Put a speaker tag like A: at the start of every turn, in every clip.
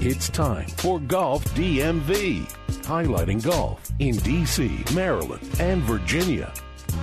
A: It's time for Golf DMV, highlighting golf in DC, Maryland, and Virginia.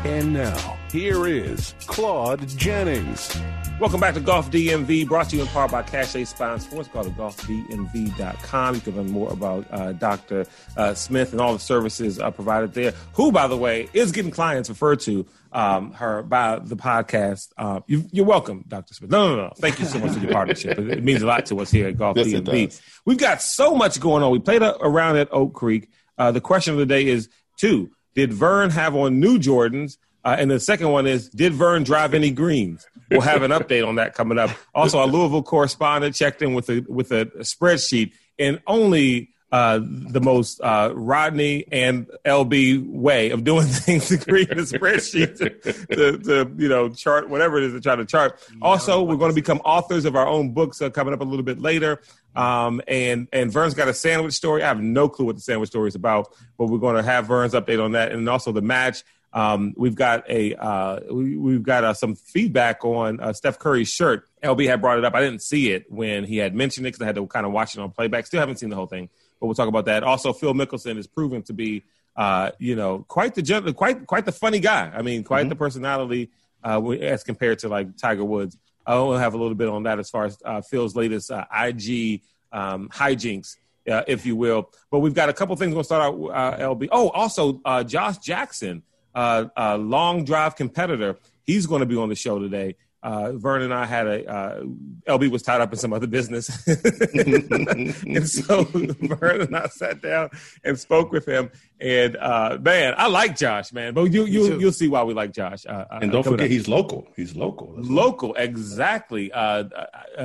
A: And now, here is Claude Jennings.
B: Welcome back to Golf DMV, brought to you in part by Cache Spine Sports. Go to golfdmv.com. You can learn more about uh, Dr. Uh, Smith and all the services uh, provided there, who, by the way, is getting clients referred to um, her by the podcast. Uh, you, are welcome, Dr. Smith. No, no, no. Thank you so much for your partnership. It, it means a lot to us here at Golf yes, DMV. We've got so much going on. We played a, around at Oak Creek. Uh, the question of the day is two, did Vern have on new Jordans? Uh, and the second one is, did Vern drive any greens? We'll have an update on that coming up. Also, our Louisville correspondent checked in with a with a spreadsheet, and only uh, the most uh, Rodney and LB way of doing things to create a spreadsheet to, to, to, you know chart whatever it is to try to chart. Also, we're going to become authors of our own books uh, coming up a little bit later. Um, and and Vern's got a sandwich story. I have no clue what the sandwich story is about, but we're going to have Vern's update on that, and also the match um, we've got a uh, we, have got uh, some feedback on uh, Steph Curry's shirt. LB had brought it up. I didn't see it when he had mentioned it because I had to kind of watch it on playback. Still haven't seen the whole thing, but we'll talk about that. Also, Phil Mickelson is proven to be, uh, you know, quite the quite quite the funny guy. I mean, quite mm-hmm. the personality uh, as compared to like Tiger Woods. I will have a little bit on that as far as uh, Phil's latest IG um, hijinks. Uh, if you will, but we've got a couple things. We'll start out. Uh, LB. Oh, also uh, Josh Jackson uh, a long drive competitor. He's going to be on the show today. Uh, Vern and I had a uh, LB was tied up in some other business, and so Vern and I sat down and spoke with him. And uh, man, I like Josh, man. But you you you'll see why we like Josh. Uh,
C: uh, and don't forget, up. he's local. He's local.
B: That's local, exactly. Uh,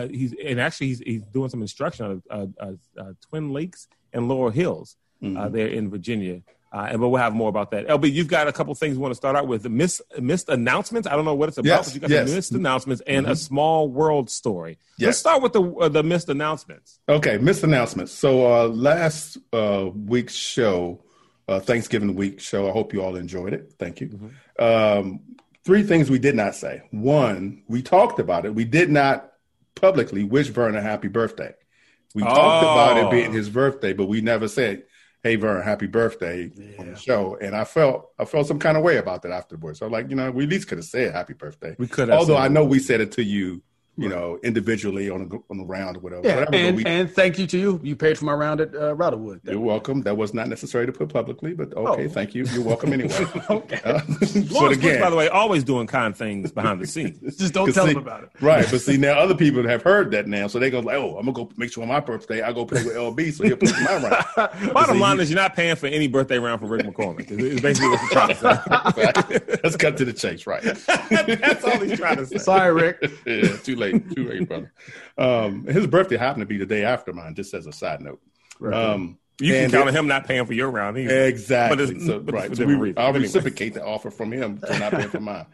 B: he's and actually he's he's doing some instruction on Twin Lakes and Laurel Hills mm-hmm. there in Virginia. Uh, and but we'll have more about that. LB, you've got a couple things we want to start out with. The missed, missed announcements. I don't know what it's about, yes, but you got yes. the missed announcements and mm-hmm. a small world story. Yes. Let's start with the uh, the missed announcements.
C: Okay, missed announcements. So uh, last uh, week's show, uh, Thanksgiving week show. I hope you all enjoyed it. Thank you. Mm-hmm. Um, three things we did not say. One, we talked about it. We did not publicly wish Vern a happy birthday. We oh. talked about it being his birthday, but we never said hey Vern, happy birthday yeah. on the show. And I felt I felt some kind of way about that afterwards. So like, you know, we at least could have said happy birthday.
B: We could
C: Although I know we said it to you you know, individually on the on the round or whatever.
D: Yeah,
C: whatever,
D: and, we, and thank you to you. You paid for my round at uh, Riderwood.
C: You're welcome. That was not necessary to put publicly, but okay, oh. thank you. You're welcome anyway.
B: okay. Uh, so again, by the way, always doing kind things behind the scenes.
D: Just don't tell
C: see,
D: them about it.
C: Right, but see now other people have heard that now, so they go like, oh, I'm gonna go make sure on my birthday I go play with LB, so he'll play my round.
B: Bottom line you, is you're not paying for any birthday round for Rick McCormick. It's basically what you're trying to
C: say. Let's cut to the chase, right?
B: That's all he's trying to say.
D: Sorry, Rick.
C: yeah, too late. Too late, brother. Um, his birthday happened to be the day after mine, just as a side note.
B: Right. Um, you can count on him not paying for your round
C: either. Exactly. But so, but right. So we, I'll anyway. reciprocate the offer from him to not pay for mine.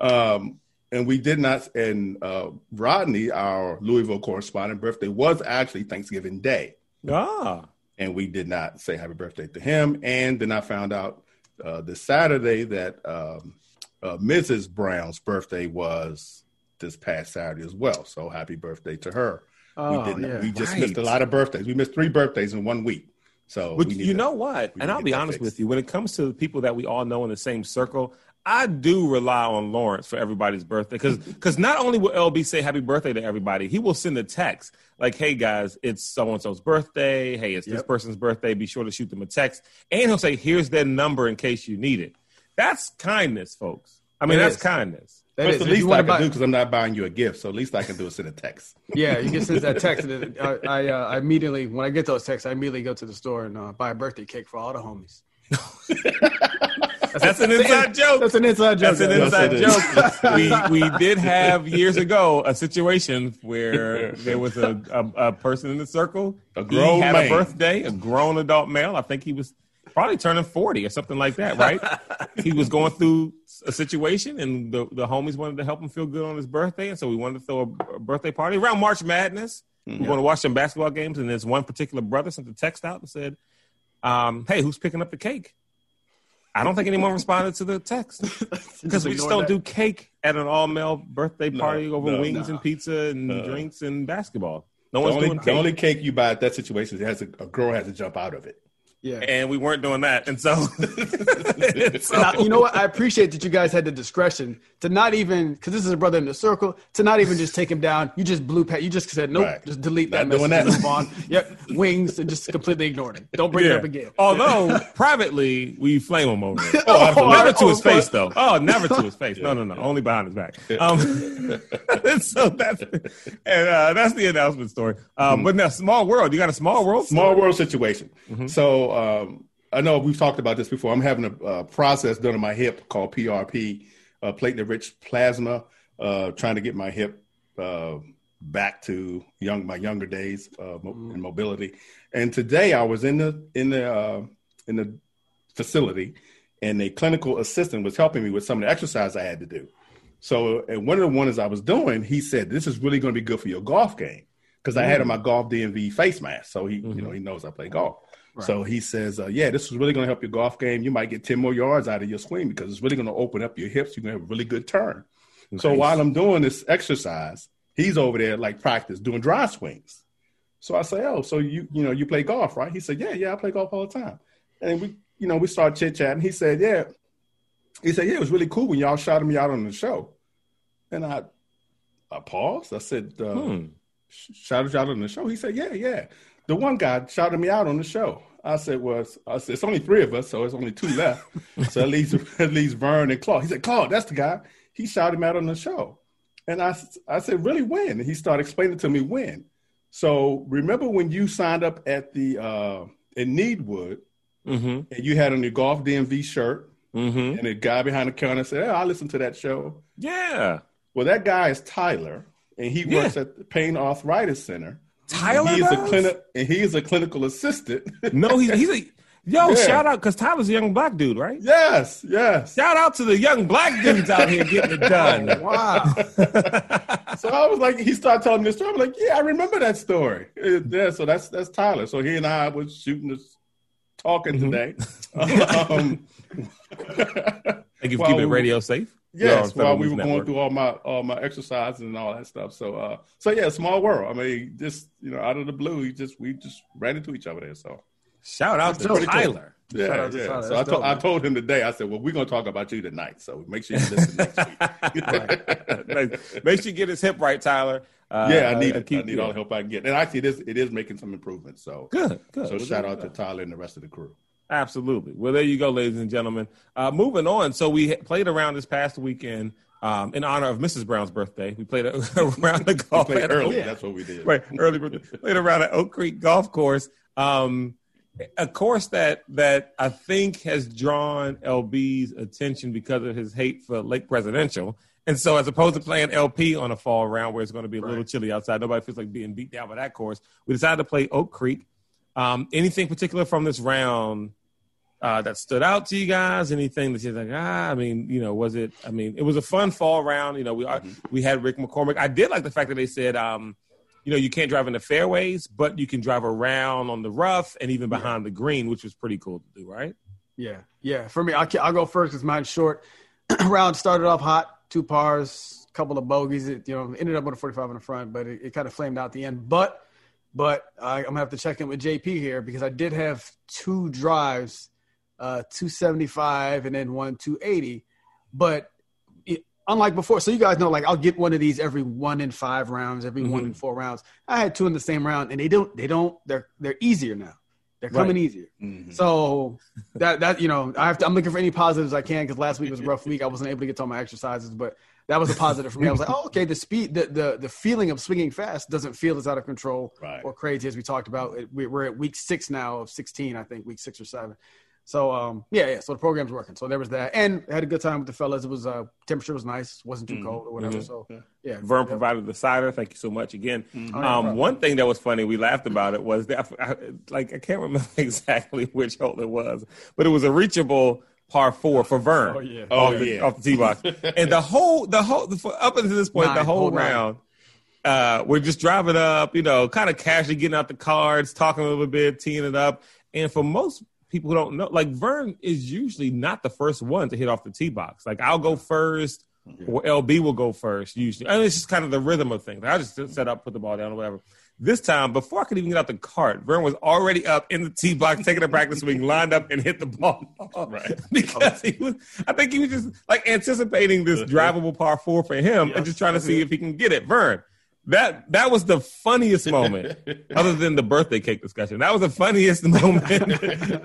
C: Um, and we did not. And uh, Rodney, our Louisville correspondent, birthday was actually Thanksgiving Day.
B: Ah.
C: And we did not say happy birthday to him. And then I found out uh, this Saturday that um, uh, Mrs. Brown's birthday was this past Saturday as well. So happy birthday to her. Oh, we didn't. Yeah, we just right. missed a lot of birthdays. We missed three birthdays in one week. So
B: but you to, know what? And I'll be honest with you. When it comes to the people that we all know in the same circle, I do rely on Lawrence for everybody's birthday because because not only will LB say happy birthday to everybody, he will send a text like, "Hey guys, it's so and so's birthday. Hey, it's yep. this person's birthday. Be sure to shoot them a text." And he'll say, "Here's their number in case you need it." That's kindness, folks. I mean, it that's is. kindness.
C: That That's is, the least I can buy, do because I'm not buying you a gift. So at least I can do is send a text.
D: Yeah, you can send that text. And I, I, uh, I, immediately, when I get those texts, I immediately go to the store and uh, buy a birthday cake for all the homies.
B: That's, That's an inside joke.
D: That's an inside joke.
B: That's an inside joke. we we did have years ago a situation where there was a, a, a person in the circle.
C: A grown
B: he had
C: man.
B: a birthday, a grown adult male. I think he was probably turning 40 or something like that, right? he was going through a situation and the, the homies wanted to help him feel good on his birthday. And so we wanted to throw a, a birthday party around March Madness. Mm-hmm. We're going to watch some basketball games. And there's one particular brother sent a text out and said, um, Hey, who's picking up the cake? I don't think anyone responded to the text because we just don't that. do cake at an all male birthday party no, over no, wings no. and pizza and drinks and basketball. No
C: The
B: one's
C: only,
B: doing
C: the
B: cake.
C: only cake you buy at that situation is it has a, a girl has to jump out of it.
D: Yeah.
B: and we weren't doing that. And so, so-
D: Now, you know what? I appreciate that you guys had the discretion to not even because this is a brother in the circle to not even just take him down. You just blew past. You just said nope.
C: Right.
D: Just delete that
C: Not
D: message.
C: doing that.
D: Move on. Yep. Wings and just completely ignored it. Don't bring it up again.
B: Although privately we flame him over it.
C: Oh, absolutely.
B: never to his
D: Oh,
B: face though. Oh, never to his face. No, no, no. Only behind his back. Um, so that's and uh, that's the announcement story. Um, But now, small world. You got a small world.
C: Small world situation.
B: Mm-hmm.
C: So um, I know we've talked about this before. I'm having a uh, process done on my hip called PRP, uh, platelet-rich plasma, uh, trying to get my hip uh, back to young my younger days uh, mo-
B: Mm.
C: in mobility. And today I was in the in the uh, in the facility, and a clinical assistant was helping me with some of the exercise I had to do. So, and one of the ones I was doing, he said, "This is really going to be good for your golf game," because I had on my golf DMV face mask, so he, you know, he knows I play golf. So he says, uh, "Yeah, this is really going to help your golf game. You might get ten more yards out of your swing because it's really going to open up your hips. You're going to have a really good turn." So while I'm doing this exercise, he's over there like practice doing dry swings. So I say, "Oh, so you you know you play golf, right?" He said, "Yeah, yeah, I play golf all the time." And we you know we start chit chatting. He said, "Yeah." He said, "Yeah, it was really cool when y'all shouted me out on the show." And I I paused. I said, uh,
B: Hmm.
C: sh- "Shouted out on the show?" He said, "Yeah, yeah." The one guy shouted me out on the show. I said, "Well, it's, I said, it's only three of us, so it's only two left. so at least at least Vern and Claude." He said, "Claude, that's the guy." He shouted me out on the show, and I, I said, "Really? When?" And he started explaining to me when. So remember when you signed up at the uh, in Needwood
B: Mm-hmm.
C: and you had on your golf DMV shirt,
B: Mm-hmm.
C: and the guy behind the counter said, "Oh, I listened to that show."
B: Yeah.
C: Well, that guy is Tyler, and he
B: Yeah.
C: works at the Pain Arthritis Center.
B: Tyler
C: he is a
B: does?
C: clinic, and he is a clinical assistant.
B: No, he's he's a yo.
C: Yeah.
B: Shout out because Tyler's a young black dude, right?
C: yes, yes.
B: Shout out to the young black dudes out here getting it done.
D: Wow.
C: So I was like, he started telling me the story. I'm like, yeah, I remember that story. Uh, Yeah, so that's that's Tyler. So he and I was shooting this, talking
B: Mm-hmm.
C: today. um,
B: Thank you for keeping
C: we-
B: radio safe.
C: Yes,
B: You're
C: while we
B: News
C: were going through all my all my exercises and all that stuff. So uh so yeah, small world. I mean, just you know, out of the blue, he just we just ran into each other there. So
B: Shout out to
D: That's dope.
B: Tyler.
C: yeah,
D: out
C: yeah.
D: Tyler.
C: So
D: That's
C: I told
D: dope,
C: I told him today. I said, well, we're gonna talk about you tonight. So make sure you listen next week.
B: Nice. Make sure you get his hip right, Tyler. Uh,
C: yeah, I need
B: uh, keep-
C: I need all the help I can get. And actually, it is it is making some improvements. So
B: Good, good.
C: So
B: Well,
C: shout out
B: you
C: to. Tyler and the rest of the crew.
B: Absolutely. Well, there you go, ladies and gentlemen. Uh, moving on. So we played around this past weekend um, in honor of Mrs. Brown's birthday. We played a- around the golf
C: Played early. That's what we did.
B: right early. birthday. Played around at Oak Creek Golf Course. Um, a course that that I think has drawn LB's attention because of his hate for Lake Presidential. And so, as opposed to playing LP on a fall round where it's going to be a little chilly outside, nobody feels like being beat down by that course. We decided to play Oak Creek. Um, anything particular from this round uh, that stood out to you guys? Anything that you're like, ah, I mean, you know, was it? I mean, it was a fun fall round. You know, we are, we had Rick McCormick. I did like the fact that they said, um, you know, you can't drive in the fairways, but you can drive around on the rough and even behind the green, which was pretty cool to do, right?
D: Yeah, yeah. For me, I'll, I'll go first because mine's short. Round started off hot, two pars, couple of bogeys. It you know ended up with a 45 in the front, but it, it kind of flamed out the end. But but I, I'm gonna have to check in with JP here because I did have two drives, uh, 275 and then one 280. But it, unlike before, so you guys know, like I'll get one of these every one in five rounds, every one in four rounds. I had two in the same round, and they don't they don't they're they're easier now. They're coming easier. So that that you know, I have to, I'm looking for any positives I can because last week was a rough week. I wasn't able to get to all my exercises, but that was a positive for me. I was like, oh, okay, the speed, the the the feeling of swinging fast doesn't feel as out of control
C: Right.
D: or crazy as we talked about. We- We're at week six now of 16, I think, week six or seven. So um, yeah, yeah. So the program's working. So there was that, and I had a good time with the fellas. It was uh, temperature was nice, wasn't too cold or whatever. So yeah,
B: Vern
D: yeah.
B: provided the cider. Thank you so much again.
D: no
B: Um, one thing that was funny, we laughed about it, was that I, like I can't remember exactly which hole it was, but it was a reachable par four for Vern.
D: Oh, yeah.
C: Oh,
B: off the,
C: yeah.
B: off the tee box, and the whole the whole up until this point, the
D: Nine,
B: whole round. Uh, we're just driving up, you know, kind of casually getting out the cards, talking a little bit, teeing it up. And for most people who don't know, like Vern is usually not the first one to hit off the tee box. Like I'll go first, or LB will go first usually. And it's just kind of the rhythm of things. I just set up, put the ball down, or whatever. This time, before I could even get out the cart, Vern was already up in the tee box, taking a practice swing, lined up and hit the ball.
C: Right.
B: because he was, I think he was just like anticipating this uh-huh. drivable par four for him and just trying to see uh-huh. if he can get it. Vern, that that was the funniest moment, other than the birthday cake discussion. That was the funniest moment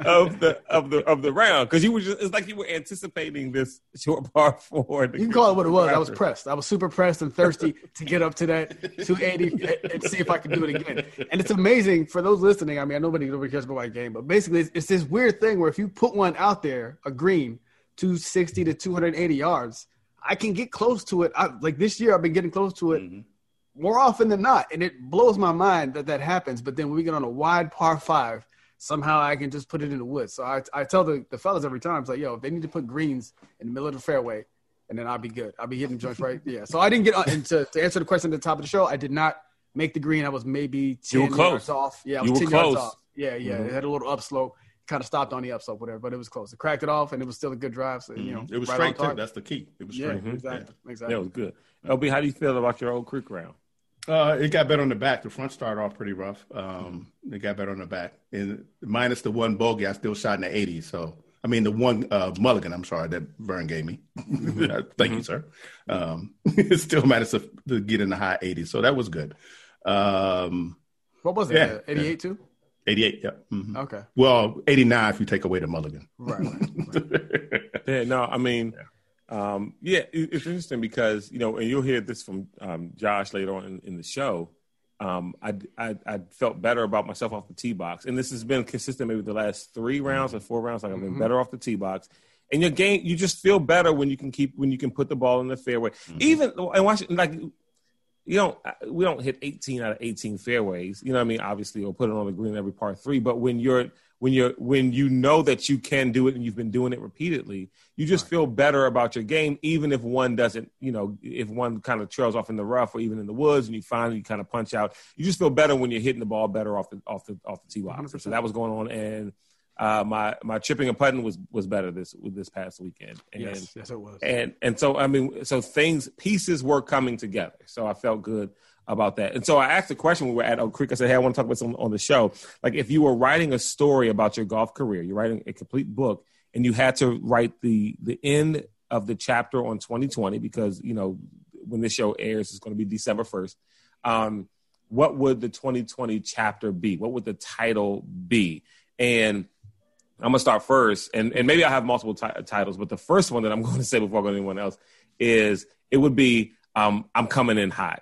B: of the of the of the round because you were just it's like you were anticipating this short par four.
D: You can call it what it was. I was pressed. I was super pressed and thirsty to get up to that 280 and see if I could do it again. And it's amazing for those listening. I mean, I nobody nobody cares about my game, but basically, it's, it's this weird thing where if you put one out there, a green, 260 to 280 yards, I can get close to it. I, like this year, I've been getting close to it.
C: Mm-hmm.
D: More often than not, and it blows my mind that that happens. But then when we get on a wide par five, somehow I can just put it in the woods. So I, I tell the, the fellas every time, it's like, yo, if they need to put greens in the middle of the fairway, and then I'll be good. I'll be hitting joints right. Yeah. So I didn't get on. And to, to answer the question at the top of the show, I did not make the green. I was maybe 10
B: You were close.
D: yards off. Yeah, I was
B: You were
D: 10 yards
B: close.
D: off. Yeah, yeah. It had a little upslope. Kind of stopped on the upslope, whatever, but it was close. It cracked it off, and it was still a good drive. So, you know,
C: Mm-hmm. It was
D: right
C: straight too. That's the key. It was
D: Yeah,
C: straight.
D: exactly.
B: Yeah,
D: Exactly.
B: it was good. LB, how do you feel about your Oak Creek round?
C: Uh, it got better on the back. The front started off pretty rough. Um, it got better on the back, and minus the one bogey, I still shot in the 80s. So, I mean, the one uh, mulligan. I'm sorry that Vern gave me. Thank you, sir. Um, it still managed to, to get in the high 80s, so that was good. Um,
D: What was it?
C: Yeah.
D: 88 too?
C: 88, yeah. mhm.
D: Okay.
C: Well, 89 if you take away the mulligan.
D: Right. right.
B: Yeah, no, I mean, um, yeah, it, it's interesting because you know, and you'll hear this from um, Josh later on in, in the show. Um, I, I I felt better about myself off the tee box, and this has been consistent maybe the last three rounds or four rounds. Like I've been better off the tee box, and your game, you just feel better when you can keep when you can put the ball in the fairway. Even and watch like you don't we don't hit 18 out of 18 fairways you know what i mean obviously or put it on the green every par three but when you're when you're when you know that you can do it and you've been doing it repeatedly you just feel better about your game even if one doesn't you know if one kind of trails off in the rough or even in the woods and you finally kind of punch out you just feel better when you're hitting the ball better off the off the off the tee box so that was going on and uh, my my chipping and putting was was better this this past weekend and
D: yes. Yes, it was.
B: and and so I mean, so things pieces were coming together. So I felt good about that. And so I asked the question when we were at Oak Creek. I said, "Hey, I want to talk about something on the show. Like, if you were writing a story about your golf career, you're writing a complete book, and you had to write the the end of the chapter on 2020 because you know when this show airs, it's going to be December 1st. Um, what would the 2020 chapter be? What would the title be? And I'm gonna start first, and and maybe I have multiple ti- titles, but the first one that I'm going to say before I go to anyone else is it would be um, I'm coming in hot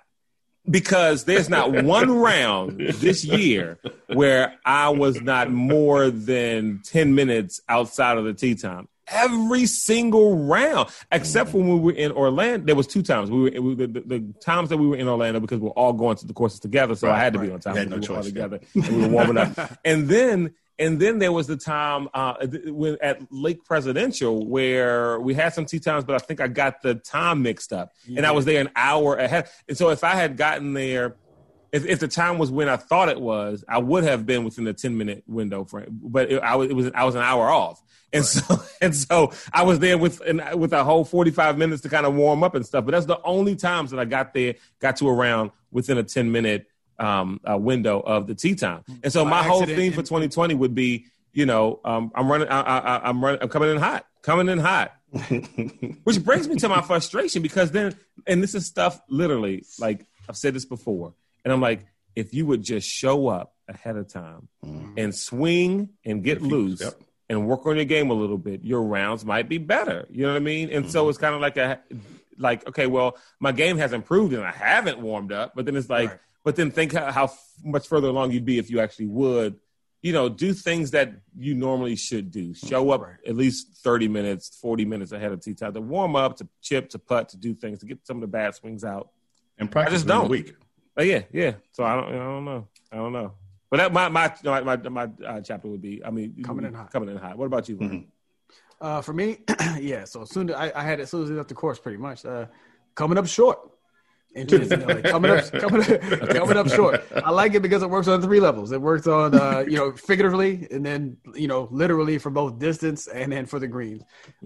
B: because there's not one round this year where I was not more than ten minutes outside of the tee time. Every single round, except for when we were in Orlando, there was two times. We were we, the, the, the times that we were in Orlando because we are all going to the courses together, so I had to be on time.
C: Had no
B: we were all
C: choice,
B: together, and we were warming up. and then and then there was the time uh, when at Lake Presidential where we had some tee times, but I think I got the time mixed up, and I was there an hour ahead. And so if I had gotten there, if, if the time was when I thought it was, I would have been within the ten minute window frame. But it, I was, it was I was an hour off, and so and so I was there with an, with a whole forty five minutes to kind of warm up and stuff. But that's the only times that I got there, got to around within a ten minute um, uh, window of the tee time. And so my whole theme for 2020 would be, you know, um, I'm running, I, I, I'm running, I'm coming in hot, coming in hot. Which brings me to my frustration because then, and this is stuff literally, like I've said this before, and I'm like, if you would just show up ahead of time and swing and get loose
C: yep.
B: and work on your game a little bit, your rounds might be better. You know what I mean? And so it's kind of like a, like, okay, well, my game has improved and I haven't warmed up, but then it's like,
D: Right.
B: But then think how, how f- much further along you'd be if you actually would, you know, do things that you normally should do. Show up at least 30 minutes, 40 minutes ahead of tee time to warm up, to chip, to putt, to do things, to get some of the bad swings out.
C: And practice
B: I just don't.
C: week.
B: But yeah, yeah. So I don't, I don't know. I don't know. But that my my my my, my uh, chapter would be. I mean,
D: Coming in hot.
B: Coming in hot. What about you? Vern?
C: Mm-hmm.
D: Uh, for me, yeah. So as soon as I, I had it, as soon as it left the course, pretty much uh, coming up short. And you know, like, coming up, coming up, coming up short. I like it because it works on three levels. It works on, uh, you know, figuratively, and then you know, literally for both distance and then for the greens.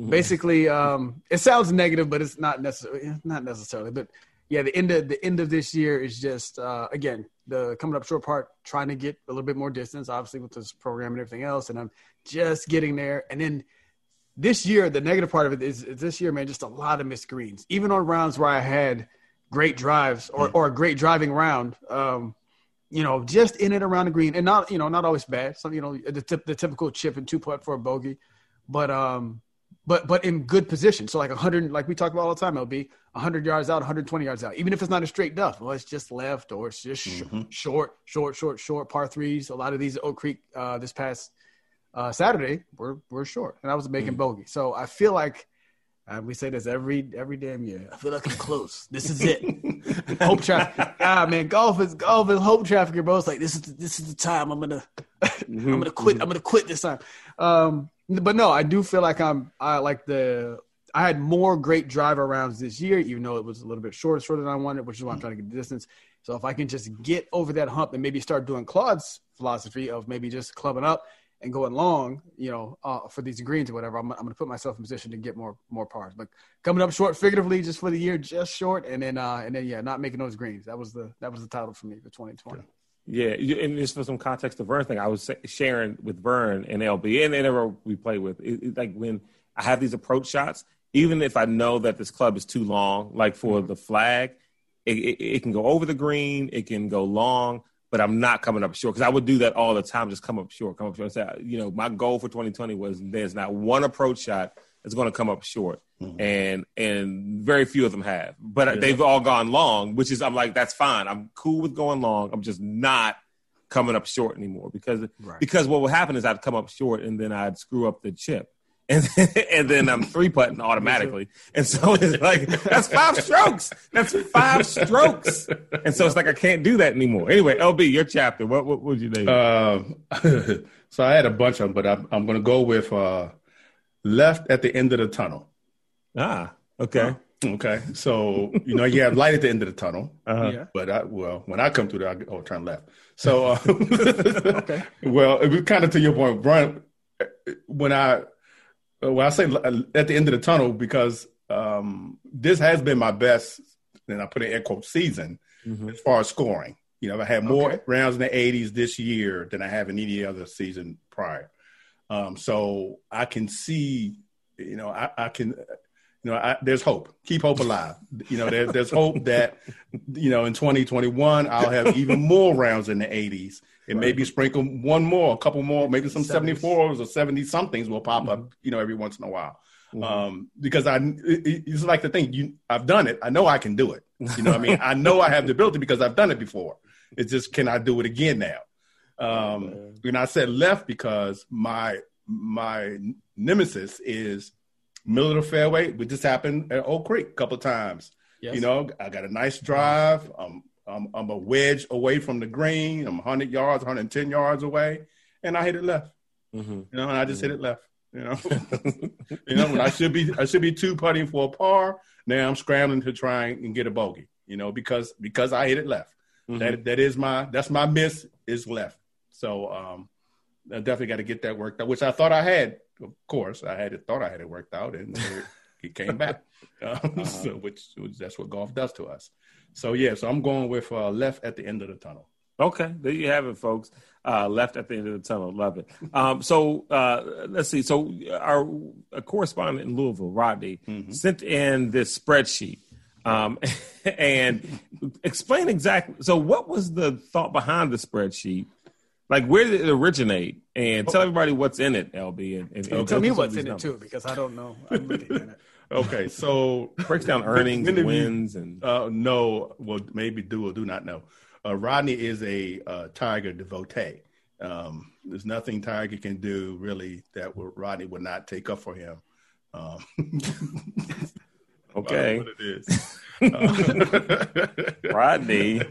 D: Basically, um, it sounds negative, but it's not necessarily. Not necessarily, but yeah, the end of the end of this year is just uh, again the coming up short part, trying to get a little bit more distance, obviously with this program and everything else, and I'm just getting there. And then this year, the negative part of it is, is this year, man, just a lot of missed greens. Even on rounds where I had great drives or, or a great driving round, um, you know, just in and around the green, and not you know not always bad. Some you know the, the typical chip and two putt for a bogey, but um, but but in good position. So like 100, like we talk about all the time, it'll LB, 100 yards out, 120 yards out. Even if it's not a straight duff, well, it's just left or it's just mm-hmm. short, short, short, short par threes. A lot of these Oak Creek uh, this past uh, Saturday were were short, and I was making mm-hmm. bogey. So I feel like uh, we say this every every damn year. I feel like I'm close. This is it. hope traffic. Ah man, golf is golf is hope trafficker, bro. It's like this is this is the time I'm gonna mm-hmm. I'm gonna quit. I'm gonna quit this time. Um, but no, I do feel like I'm I like the I had more great driver rounds this year, even though it was a little bit shorter, shorter than I wanted, which is why I'm trying to get the distance. So if I can just get over that hump and maybe start doing Claude's philosophy of maybe just clubbing up and going long, you know, uh, for these greens or whatever, I'm, I'm going to put myself in position to get more more pars. But coming up short, figuratively, just for the year, just short, and then uh, and then yeah, not making those greens. That was the that was the title for me for 2020.
B: Yeah, and just for some context, the Vern thing, I was sharing with Vern and LB and anyone we play with. It, it, like when I have these approach shots, even if I know that this club is too long, like for mm-hmm. the flag, it, it, can go over the green, it can go long, but I'm not coming up short because I would do that all the time, just come up short, come up short. Say, you know, my goal for 2020 was there's not one approach shot that's going to come up short, mm-hmm. and and very few of them have. But yeah. they've all gone long, which is I'm like that's fine. I'm cool with going long. I'm just not coming up short anymore because right. because what would happen is I'd come up short and then I'd screw up the chip. And then, and then I'm three putting automatically, and so it's like that's five strokes. That's five strokes, and so it's like I can't do that anymore. Anyway, LB, your chapter. What what would you name?
C: Uh, so I had a bunch of them, but I'm I'm going to go with uh, left at the end of the tunnel.
B: Ah, okay.
C: Okay, so you know you have light at the end of the tunnel, uh-huh. yeah. but I, well, when I come through there, I oh turn left. So, uh, okay. well, it was kind of to your point, Brian. When I when I say at the end of the tunnel, because um, this has been my best, and I put in air quote season mm-hmm. as far as scoring. You know, I had more okay. rounds in the 80s this year than I have in any other season prior. Um, so I can see, you know, I, I can, you know, I, there's hope. Keep hope alive. You know, there, there's hope that, you know, in 2021 I'll have even more rounds in the 80s, and right. maybe sprinkle one more, a couple more, maybe some 74s or 70 somethings will pop mm-hmm. up, you know, every once in a while. Mm-hmm. Um, because I, it, it's like the thing you, I've done it. I know I can do it. You know, I mean, I know I have the ability because I've done it before. It's just, can I do it again now? Um, oh, and I said left because my my nemesis is middle of the fairway. But just happened at Oak Creek a couple times. Yes. You know, I got a nice drive. I'm, I'm, I'm a wedge away from the green. I'm 100 yards, 110 yards away, and I hit it left. Mm-hmm. You know, and I just mm-hmm. hit it left. You know, you know, when I should be I should be two putting for a par. Now I'm scrambling to try and get a bogey. You know, because because I hit it left. Mm-hmm. That that is my that's my miss is left. So um, I definitely got to get that worked out, which I thought I had. Of course, I had it, thought I had it worked out, and it came back. Um, uh-huh. so, which, which, that's what golf does to us. So yeah, so I'm going with uh, left at the end of the tunnel.
B: Okay, there you have it, folks. Uh, left at the end of the tunnel. Love it. Um, so uh, let's see. So our correspondent in Louisville, Rodney, mm-hmm. sent in this spreadsheet um, and explain exactly. So, what was the thought behind the spreadsheet? Like, where did it originate? And tell everybody what's in it, LB. And, and,
D: and tell me what's in numbers. it too, because I don't know. I'm looking at it.
C: Okay, so
B: breaks down earnings and wins and
C: uh, no, well maybe do or do not know. Uh, Rodney is a uh, Tiger devotee. Um, there's nothing Tiger can do really that Rodney would not take up for him. Um,
B: okay, what it is, Rodney.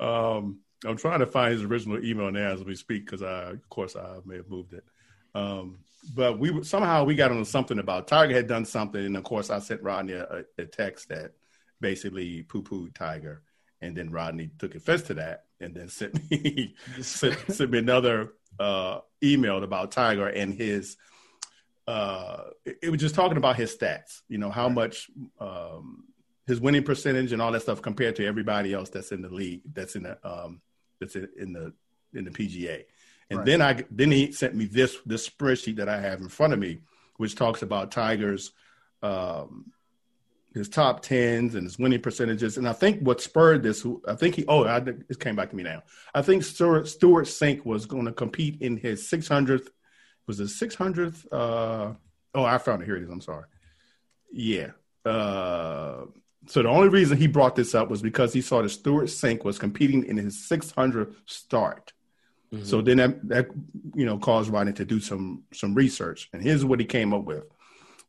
C: um, I'm trying to find his original email now as we speak because I, of course, I may have moved it. Um, but we somehow we got on something about Tiger had done something, and of course, I sent Rodney a, a text that basically poo pooed Tiger, and then Rodney took offense to that, and then sent me sent, sent, me another uh, email about Tiger and his. Uh, it, it was just talking about his stats. You know how much um, his winning percentage and all that stuff compared to everybody else that's in the league, that's in the um, that's in, in the in the PGA. And right. then I then he sent me this this spreadsheet that I have in front of me, which talks about Tiger's um, his top tens and his winning percentages. And I think what spurred this, I think he, oh, I, it came back to me now. I think Stuart Stewart Cink was going to compete in his 600th, was it 600th? Uh, oh, I found it. Here it is. I'm sorry. Yeah. Uh, so the only reason he brought this up was because he saw that Stewart Cink was competing in his 600th start. Mm-hmm. So then that, that, you know, caused Rodney to do some some research. And here's what he came up with.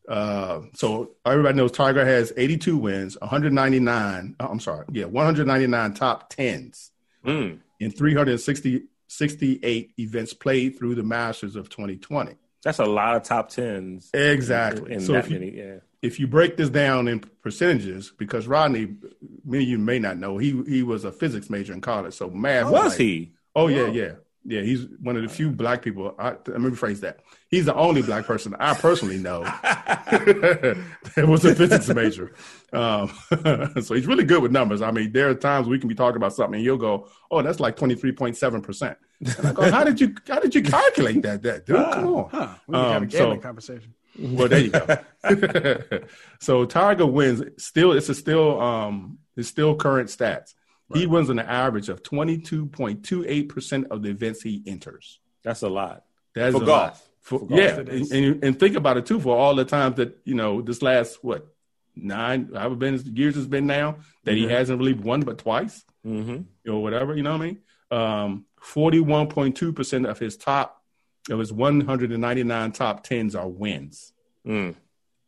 C: Uh, so everybody knows Tiger has 82 wins, 199. I'm sorry, yeah, 199 top tens mm. in 360 68 events played through the Masters of 2020.
B: That's a lot of top tens.
C: Exactly.
B: In, in
C: so
B: if
C: you,
B: many, yeah.
C: if you break this down in percentages, because Rodney, many of you may not know, he he was a physics major in college, so math.
B: Oh, was like, he?
C: Oh yeah, yeah. Yeah, he's one of the few black people. I, let me rephrase that. He's the only black person I personally know that was a physics major. Um, so he's really good with numbers. I mean, there are times we can be talking about something and you'll go, "Oh, that's like twenty three point seven percent." I go, "How did you? How did you calculate that? That dude, come on."
D: Huh. We can um, have a gambling so, conversation.
C: Well, there you go. so Tiger wins. Still, it's a still um, it's still current stats. Right. He wins an average of 22.28% of the events he enters.
B: That's a lot.
C: That's
B: for golf.
C: For, for golf yeah. And, and, and, think about it too, for all the times that, you know, this last, what, nine, however been years it's been now, that mm-hmm. he hasn't really won but twice mm-hmm. or whatever, you know what I mean? Um, 41.2% of his top, of his 199 top tens are wins.
B: Mm.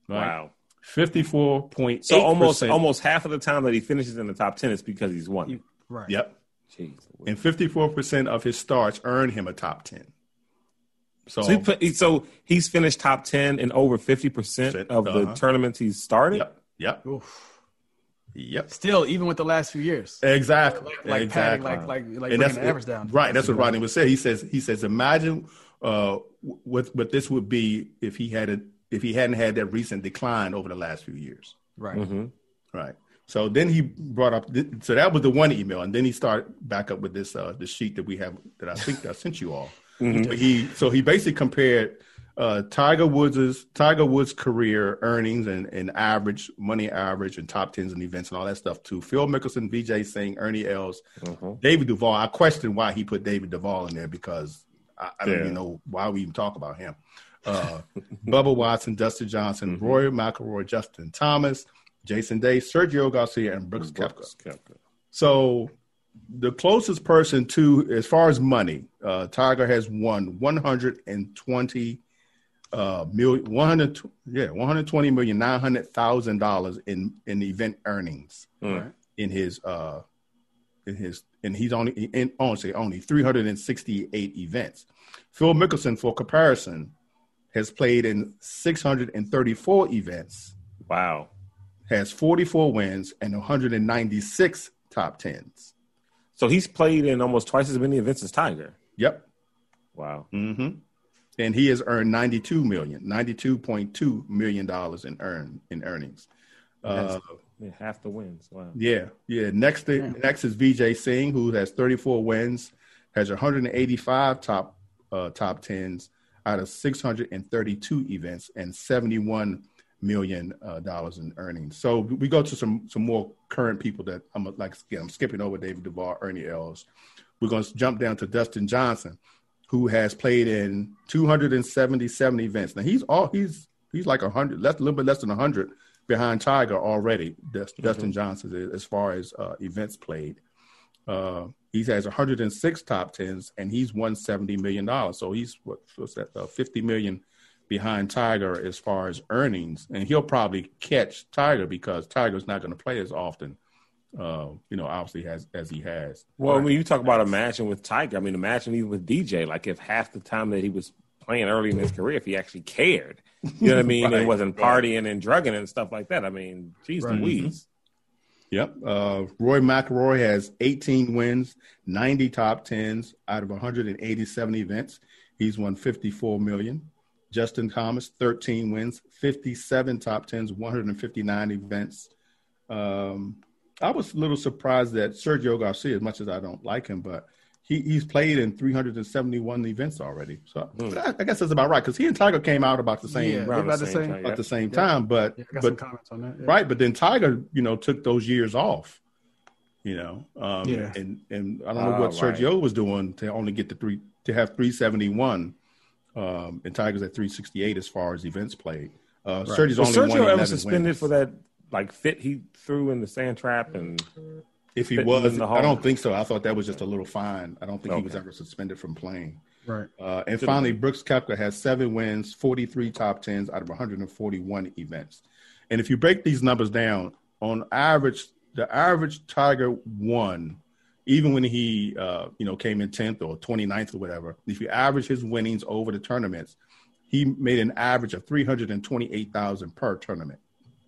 B: Right? Wow.
C: Fifty-four point.
B: So almost almost half of the time that he finishes in the top ten is because he's won.
C: Right. Yep. Jeez. And fifty-four percent of his starts earn him a top ten.
B: So, so, he put, so he's finished top ten in over fifty percent of uh-huh. the tournaments he's started.
C: Yep. Yep. Oof. Yep.
D: Still, even with the last few years.
C: Exactly.
D: Like, like
C: exactly.
D: Padding, like like like and that's, the average down.
C: Right. That's what Rodney would say. He says he says imagine uh, what what this would be if he had a if he hadn't had that recent decline over the last few years.
D: Right.
C: Mm-hmm. Right. So then he brought up. So that was the one email, and then he started back up with this uh, the sheet that we have that I think I sent you all. Mm-hmm. He so he basically compared uh, Tiger Woods's Tiger Woods' career earnings and, and average money average and top tens and events and all that stuff to Phil Mickelson, Vijay Singh, Ernie Els, mm-hmm. David Duval. I question why he put David Duval in there because I, I don't even know why we even talk about him uh, Bubba Watson, Dustin Johnson, mm-hmm. Rory McIlroy, Justin Thomas, Jason Day, Sergio Garcia, and Brooks, Brooks Koepka. Koepka. So the closest person to, as far as money, uh, Tiger has won 120 uh, million, 100, yeah, 120 million, nine hundred thousand dollars in in event earnings mm. in his uh, in his and he's only in honestly only 368 events. Phil Mickelson, for comparison, has played in 634 events.
B: Wow.
C: Has 44 wins and 196 top tens.
B: So he's played in almost twice as many events as Tiger.
C: Yep.
B: Wow.
C: Mm-hmm. And he has earned 92 million, 92.2 million dollars in earn in earnings.
B: Uh, half the wins. Wow.
C: Yeah, yeah. Next, to, next is Vijay Singh, who has 34 wins, has 185 top uh, top tens, out of 632 events and 71 million uh, dollars in earnings. So we go to some some more current people that I'm like again, I'm skipping over David Duval, Ernie Els. We're going to jump down to Dustin Johnson, who has played in 277 events. Now he's all he's he's like a hundred, less a little bit less than hundred behind Tiger already. Dustin, mm-hmm. Johnson as far as uh, events played. Uh, he has 106 top tens, and he's won 70 million dollars. So he's what what's that? Uh, 50 million behind Tiger as far as earnings, and he'll probably catch Tiger because Tiger's not going to play as often. Uh, you know, obviously has as he has.
B: Well, when you talk about imagine with Tiger, I mean, imagine even with DJ. Like if half the time that he was playing early in his career, if he actually cared, you know what I mean, right, and wasn't partying and drugging and stuff like that. I mean, geez, right. Louise.
C: Yep. Uh, Roy McIlroy has 18 wins, 90 top tens out of 187 events. He's won 54 million. Justin Thomas, 13 wins, 57 top tens, 159 events. Um, I was a little surprised that Sergio Garcia, as much as I don't like him, but he, he's played in 371 events already. So mm. I, I, guess that's about right because he and Tiger came out about the same,
D: yeah, about the same,
C: time, at the same time. But
D: yeah,
C: but
D: comments on that.
C: Yeah. Right, but then Tiger, you know, took those years off. You know, um,
D: yeah.
C: and and I don't know what Sergio right. was doing to only get the three to have 371, um, and Tiger's at 368 as far as events played. Uh, right. Sergio's
B: was
C: only
B: Sergio ever suspended wins. for that like fit he threw in the sand trap and
C: if he was, I don't think so. I thought that was just a little fine. I don't think okay. he was ever suspended from playing.
D: Right.
C: Uh, and finally, Brooks Koepka has seven wins, 43 top tens out of 141 events. And if you break these numbers down, on average, the average Tiger won, even when he, uh, you know, came in 10th or 29th or whatever. If you average his winnings over the tournaments, he made an average of 328,000 per tournament.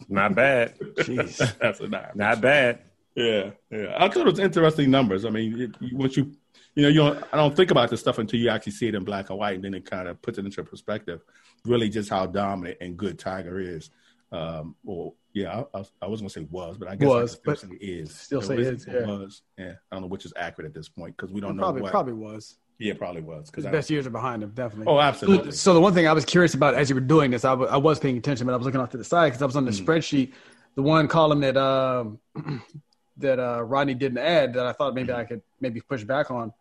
B: Not bad.
C: Jeez. That's an average.
B: Not bad.
C: Yeah, yeah. I thought it was interesting numbers. I mean, it, once you, you know, you don't, I don't think about this stuff until you actually see it in black and white, and then it kind of puts it into perspective. Really, just how dominant and good Tiger is. Um, well, yeah, I, I, I was gonna say was, but I guess
D: was,
C: I still say is.
D: Still say is. Yeah.
C: Was. Yeah, I don't know which is accurate at this point because we don't
D: it
C: know.
D: Probably,
C: what.
D: probably was.
C: Yeah, probably was
D: because best years are behind him, definitely.
C: Oh, absolutely.
D: So, so, the one thing I was curious about as you were doing this, I, w- I was paying attention, but I was looking off to the side because I was on the mm. spreadsheet. The one column that um, that uh, Rodney didn't add that I thought maybe I could maybe push back on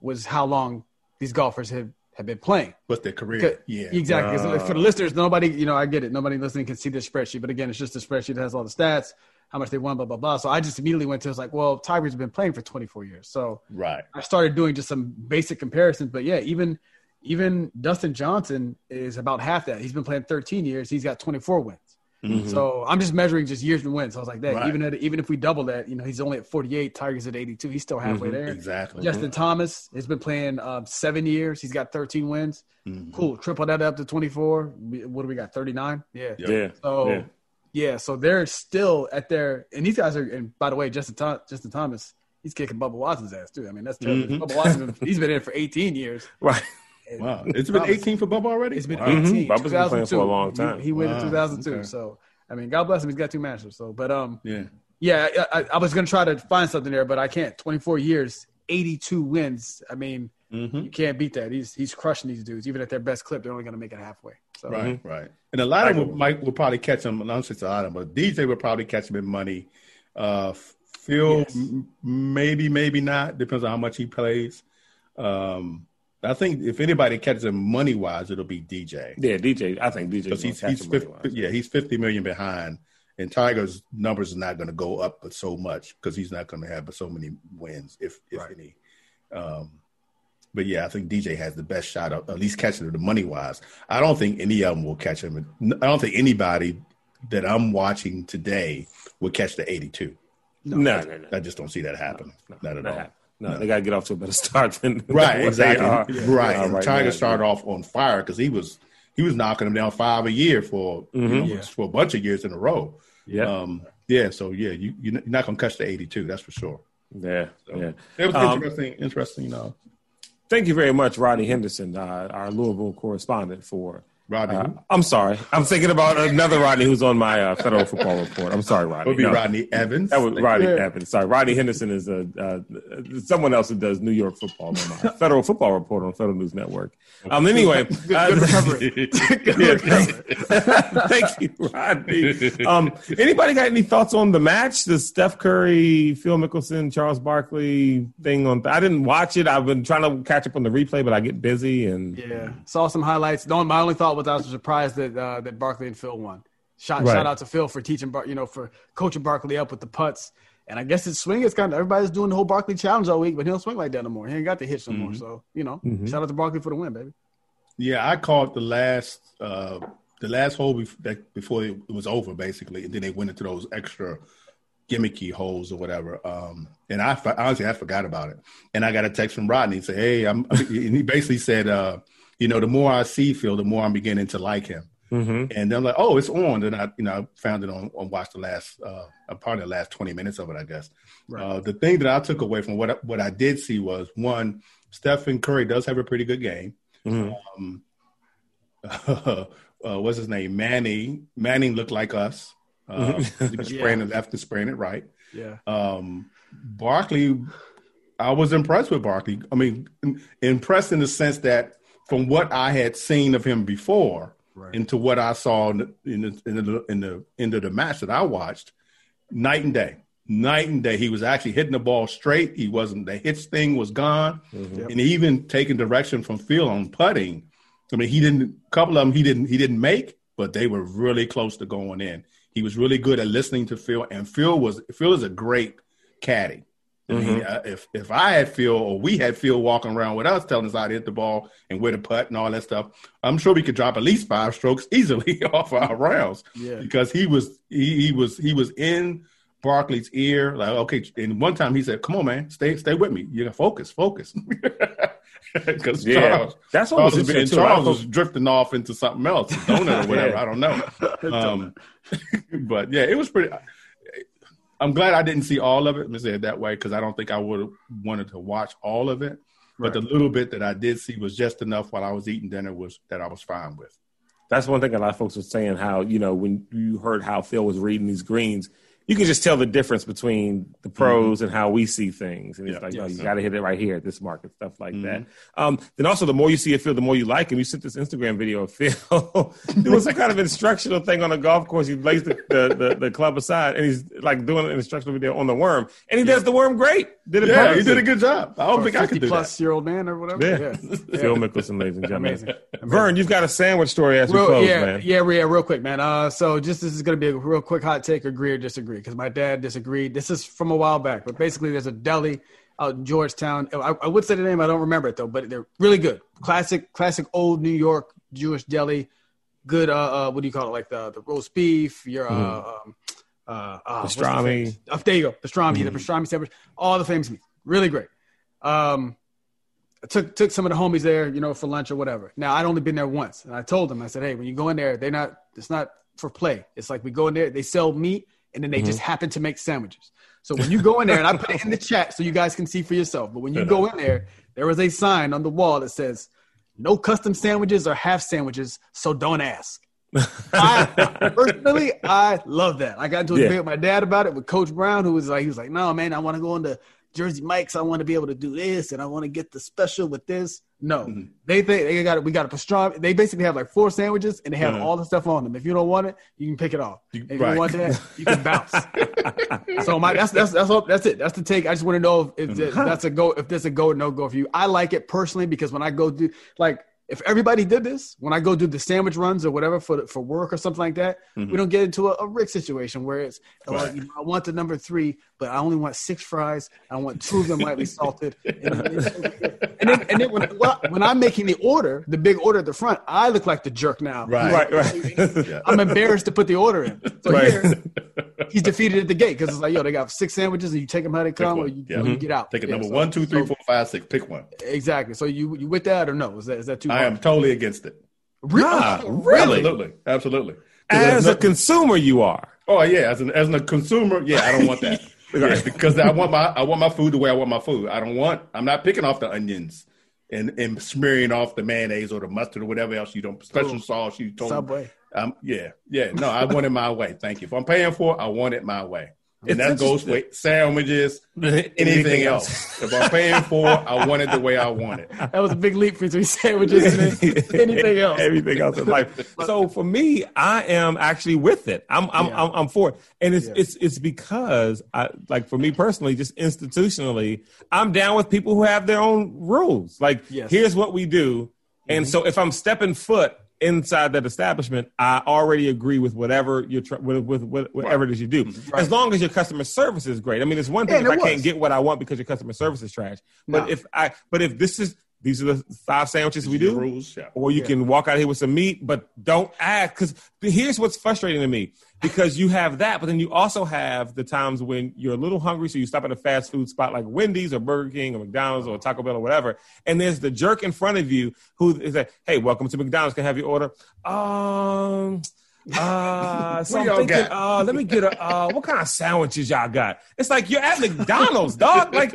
D: was how long these golfers have, have been playing.
C: What's their career?
D: Yeah, exactly. Uh, for the listeners, nobody, you know, I get it. Nobody listening can see this spreadsheet, but again, it's just a spreadsheet that has all the stats, how much they won, blah blah blah. So I just immediately went to, I was like, well, Tiger's been playing for 24 years, so
C: right.
D: I started doing just some basic comparisons, but yeah, even even Dustin Johnson is about half that. He's been playing 13 years. He's got 24 wins. Mm-hmm. So I'm just measuring just years and wins. So I was like that. Right. Even at, even if we double that, you know, he's only at 48. Tigers at 82. He's still halfway mm-hmm. there.
C: Exactly.
D: Justin mm-hmm. Thomas has been playing um, seven years. He's got 13 wins. Mm-hmm. Cool. Triple that up to 24. What do we got? 39. Yeah.
B: Yeah.
D: So
B: yeah.
D: yeah. So they're still at their and these guys are. And by the way, Justin Th- Justin Thomas, he's kicking Bubba Watson's ass too. I mean, that's terrible. Mm-hmm. Bubba Watson, he's been in for 18 years.
B: Right.
C: Wow, it's been 18 for Bubba already.
D: It's been
B: wow.
D: 18.
B: Mm-hmm. Bubba's been playing for a long time.
D: He, he went wow. in 2002. Okay. So I mean, God bless him. He's got two masters. So, but um,
C: yeah,
D: yeah. I, I was gonna try to find something there, but I can't. Twenty four years, eighty two wins. I mean, mm-hmm. you can't beat that. He's he's crushing these dudes. Even at their best clip, they're only gonna make it halfway. So.
C: Right, mm-hmm. right. And a lot of them might will probably catch him. Not just a lot of them, but DJ will probably catch him in money. Uh, Phil, yes. m- maybe, maybe not. Depends on how much he plays. Um, I think if anybody catches him money wise, it'll be DJ.
B: Yeah, DJ. I think DJ.
C: Because he's, he's 50, yeah, he's fifty million behind, and Tiger's numbers are not going to go up but so much because he's not going to have so many wins, if if right. any. Um, but yeah, I think DJ has the best shot of at least catching the money wise. I don't think any of them will catch him. I don't think anybody that I'm watching today will catch the 82.
B: No, no, no, no.
C: I just don't see that happen. No, no, not at all. Happen.
B: No, no, they got to get off to a better start than
C: right. Exactly. Right. Uh, right. Tiger now, started yeah. off on fire because he was he was knocking them down five a year for mm-hmm. you know, yeah. for a bunch of years in a row.
B: Yeah.
C: Um, yeah. So yeah, you you're not gonna catch the 82. That's for sure.
B: Yeah. So, yeah.
C: It was um, interesting. Interesting. You know.
B: Thank you very much, Rodney Henderson, uh, our Louisville correspondent, for
C: Rodney. Uh,
B: I'm sorry. I'm thinking about another Rodney who's on my uh, federal football report. I'm sorry, Rodney.
C: It Would be no, Rodney Evans.
B: That was Rodney yeah. Evans. Sorry, Rodney Henderson is a uh, someone else who does New York football on my federal football report on Federal News Network. Um. Anyway,
D: good, good recovery. good
B: recovery. Thank you, Rodney. Um. Anybody got any thoughts on the match? The Steph Curry, Phil Mickelson, Charles Barkley thing on. I didn't watch it. I've been trying to catch up on the replay, but I get busy and
D: yeah, saw some highlights. No, my only thought was I was surprised that uh, that Barkley and Phil won. Shout, right. shout out to Phil for teaching, Bar- you know, for coaching Barkley up with the putts. And I guess his swing is kind of everybody's doing the whole Barkley challenge all week, but he don't swing like that no more. He ain't got the hits no mm-hmm. more. So you know, mm-hmm. shout out to Barkley for the win, baby.
C: Yeah, I called the last uh the last hole before it was over, basically, and then they went into those extra gimmicky holes or whatever. Um, and I honestly I forgot about it. And I got a text from Rodney and say, "Hey, I'm," and he basically said, uh, "You know, the more I see Phil, the more I'm beginning to like him." Mm-hmm. And I'm like, oh, it's on. Then I, you know, I found it on, on watch the last, uh, probably the last 20 minutes of it, I guess. Right. Uh, the thing that I took away from what I, what I did see was one, Stephen Curry does have a pretty good game. Mm-hmm. Um, uh, what's his name? Manning. Manning looked like us. Uh, he was spraying it left and spraying it right.
D: Yeah.
C: Um, Barkley, I was impressed with Barkley. I mean, impressed in the sense that from what I had seen of him before right. into what I saw in the, in the in the in the end of the match that I watched, night and day night and day. He was actually hitting the ball straight. He wasn't the hits thing was gone, mm-hmm. and even taking direction from Phil on putting. I mean, he didn't. A couple of them he didn't. He didn't make, but they were really close to going in. He was really good at listening to Phil, and Phil was Phil is a great caddy. I mean, mm-hmm. uh, if if I had Phil or we had Phil walking around with us telling us how to hit the ball and where to putt and all that stuff, I'm sure we could drop at least five strokes easily off our rounds.
D: Yeah.
C: Because he was he, he was he was in Barkley's ear, like, okay. And one time he said, "Come on, man, stay, stay with me. You got focus, focus." Because yeah, Charles,
B: that's what Charles, was,
C: and Charles was drifting off into something else, donut or whatever. yeah. I don't know. Um, but yeah, it was pretty. I'm glad I didn't see all of it. Let me say it that way because I don't think I would have wanted to watch all of it. But right. the little bit that I did see was just enough while I was eating dinner was that I was fine with.
B: That's one thing a lot of folks were saying. How you know when you heard how Phil was reading these greens, you can just tell the difference between the pros mm-hmm. and how we see things. And it's yeah, like, yes, oh, you got to hit it right here at this market, stuff like mm-hmm. that. Um, then also, the more you see a Phil, the more you like him. You sent this Instagram video of Phil doing some kind of instructional thing on a golf course. He lays the, the, the, the, club aside and he's like doing an instructional video on the worm. And he yeah. does the worm great.
C: Did it yeah, perfectly. he did a good job. I don't For think I could do
D: plus
C: that.
D: year old man or whatever.
B: Yeah. yeah. Phil Mickelson, ladies and gentlemen. Amazing. Amazing. Vern, you've got a sandwich story as real, we close,
D: yeah,
B: man.
D: Yeah, yeah, real quick, man. Uh, so just this is going to be a real quick hot take, agree or disagree, because my dad disagreed. This is from a while back, but basically, there's a deli out in Georgetown. I, I, would say the name, I don't remember it though, but they're really good. Classic, classic old New York Jewish deli. Good. Uh, uh what do you call it? Like the the roast beef. Your uh, mm. um, uh, uh
B: pastrami.
D: The oh, there you go. Pastrami. Mm. The pastrami sandwich. All the famous meats. Really great. Um, I took took some of the homies there, you know, for lunch or whatever. Now I'd only been there once, and I told them, I said, hey, when you go in there, they're not. It's not for play. It's like we go in there, they sell meat, and then they mm-hmm. just happen to make sandwiches. So when you go in there, and I put it in the chat so you guys can see for yourself. But when you go in there, there is a sign on the wall that says, "No custom sandwiches or half sandwiches, so don't ask." I personally, I love that. I got into a yeah. debate with my dad about it with Coach Brown, who was like, he was like, "No, man, I want to go into Jersey Mike's. I want to be able to do this, and I want to get the special with this." No, mm-hmm. they think they got. We got a pastrami. They basically have like four sandwiches, and they have uh-huh. all the stuff on them. If you don't want it, you can pick it off. You, if right. you want that, you can bounce. so my that's that's that's all, that's it. That's the take. I just want to know if, if mm-hmm. that's a go. If there's a go or no go for you. I like it personally because when I go do like if everybody did this, when I go do the sandwich runs or whatever for for work or something like that, mm-hmm. we don't get into a, a Rick situation where it's right. like, you know, I want the number three, but I only want six fries. I want two of them lightly salted. And, and then, and then when, when I'm making the order, the big order at the front, I look like the jerk now.
B: Right, right.
D: right. I'm embarrassed to put the order in. So right. here, he's defeated at the gate because it's like, yo, they got six sandwiches and you take them how they come or you, yeah. you get out.
C: Take
D: a
C: yeah, number so, one, two, three, so, four, five, six. Pick one.
D: Exactly. So you you with that or no? Is that is that too?
C: I am totally against it.
B: Really? Oh, really?
C: Absolutely. Absolutely.
B: As a consumer, you are.
C: Oh yeah, as an as a consumer, yeah, I don't want that. yeah, because I want my I want my food the way I want my food. I don't want. I'm not picking off the onions and and smearing off the mayonnaise or the mustard or whatever else you don't special Ooh. sauce you told. Me.
D: Subway.
C: Um, yeah, yeah. No, I want it my way. Thank you. If I'm paying for it, I want it my way. And that goes with sandwiches, anything else. if I'm paying for it, I want it the way I want it.
D: That was a big leap between sandwiches and anything else.
B: Everything else in life. So for me, I am actually with it. I'm I'm yeah. I'm, I'm, for it, and it's yeah. it's it's because I like for me personally, just institutionally, I'm down with people who have their own rules. Like yes. here's what we do, and mm-hmm. so if I'm stepping foot inside that establishment, I already agree with whatever you're tr- with, with, with whatever right. it is you do, right. as long as your customer service is great. I mean, it's one thing yeah, if I was. can't get what I want because your customer service is trash, but no. if I but if this is these are the five sandwiches we do,
C: rules, yeah.
B: or you yeah. can walk out here with some meat, but don't ask because here's what's frustrating to me because you have that, but then you also have the times when you're a little hungry, so you stop at a fast food spot like Wendy's or Burger King or McDonald's or Taco Bell or whatever, and there's the jerk in front of you who is like, "Hey, welcome to McDonald's. Can I have your order?" Um. Uh, so I'm
C: y'all
B: thinking,
C: got?
B: uh, let me get a, uh, what kind of sandwiches y'all got? It's like you're at McDonald's, dog. Like,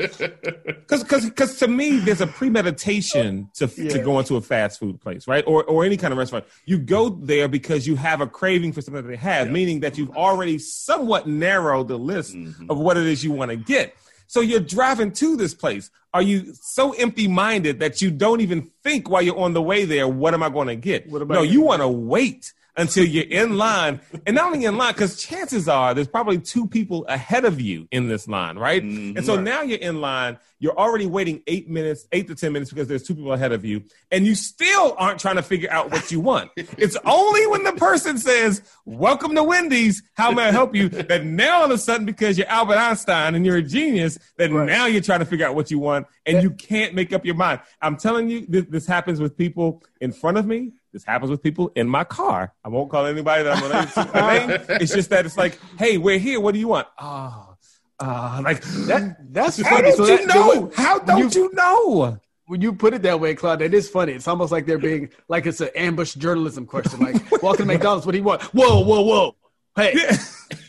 B: cause, cause, cause to me, there's a premeditation to, to go into a fast food place, right? Or, or any kind of restaurant. You go there because you have a craving for something that they have, meaning that you've already somewhat narrowed the list of what it is you want to get. So you're driving to this place. Are you so empty minded that you don't even think while you're on the way there, what am I going to get? No, you want to wait until you're in line. And not only in line, because chances are there's probably two people ahead of you in this line, right? Mm-hmm. And so now you're in line, you're already waiting eight minutes, eight to 10 minutes because there's two people ahead of you, and you still aren't trying to figure out what you want. it's only when the person says, Welcome to Wendy's, how may I help you? that now all of a sudden, because you're Albert Einstein and you're a genius, that now you're trying to figure out what you want and you can't make up your mind. I'm telling you, this, this happens with people in front of me. This happens with people in my car. I won't call anybody that I'm going to name. It's just that it's like, hey, we're here. What do you want? Oh, uh, like
D: That that's
B: How
D: funny.
B: don't
D: So
B: you
D: that-
B: know? How don't
D: you-
B: you know?
D: when you put it that way, Claude, that is funny. It's almost like they're being like it's an ambush journalism question. Like, welcome to McDonald's. What do you want? Whoa, whoa, whoa! Hey,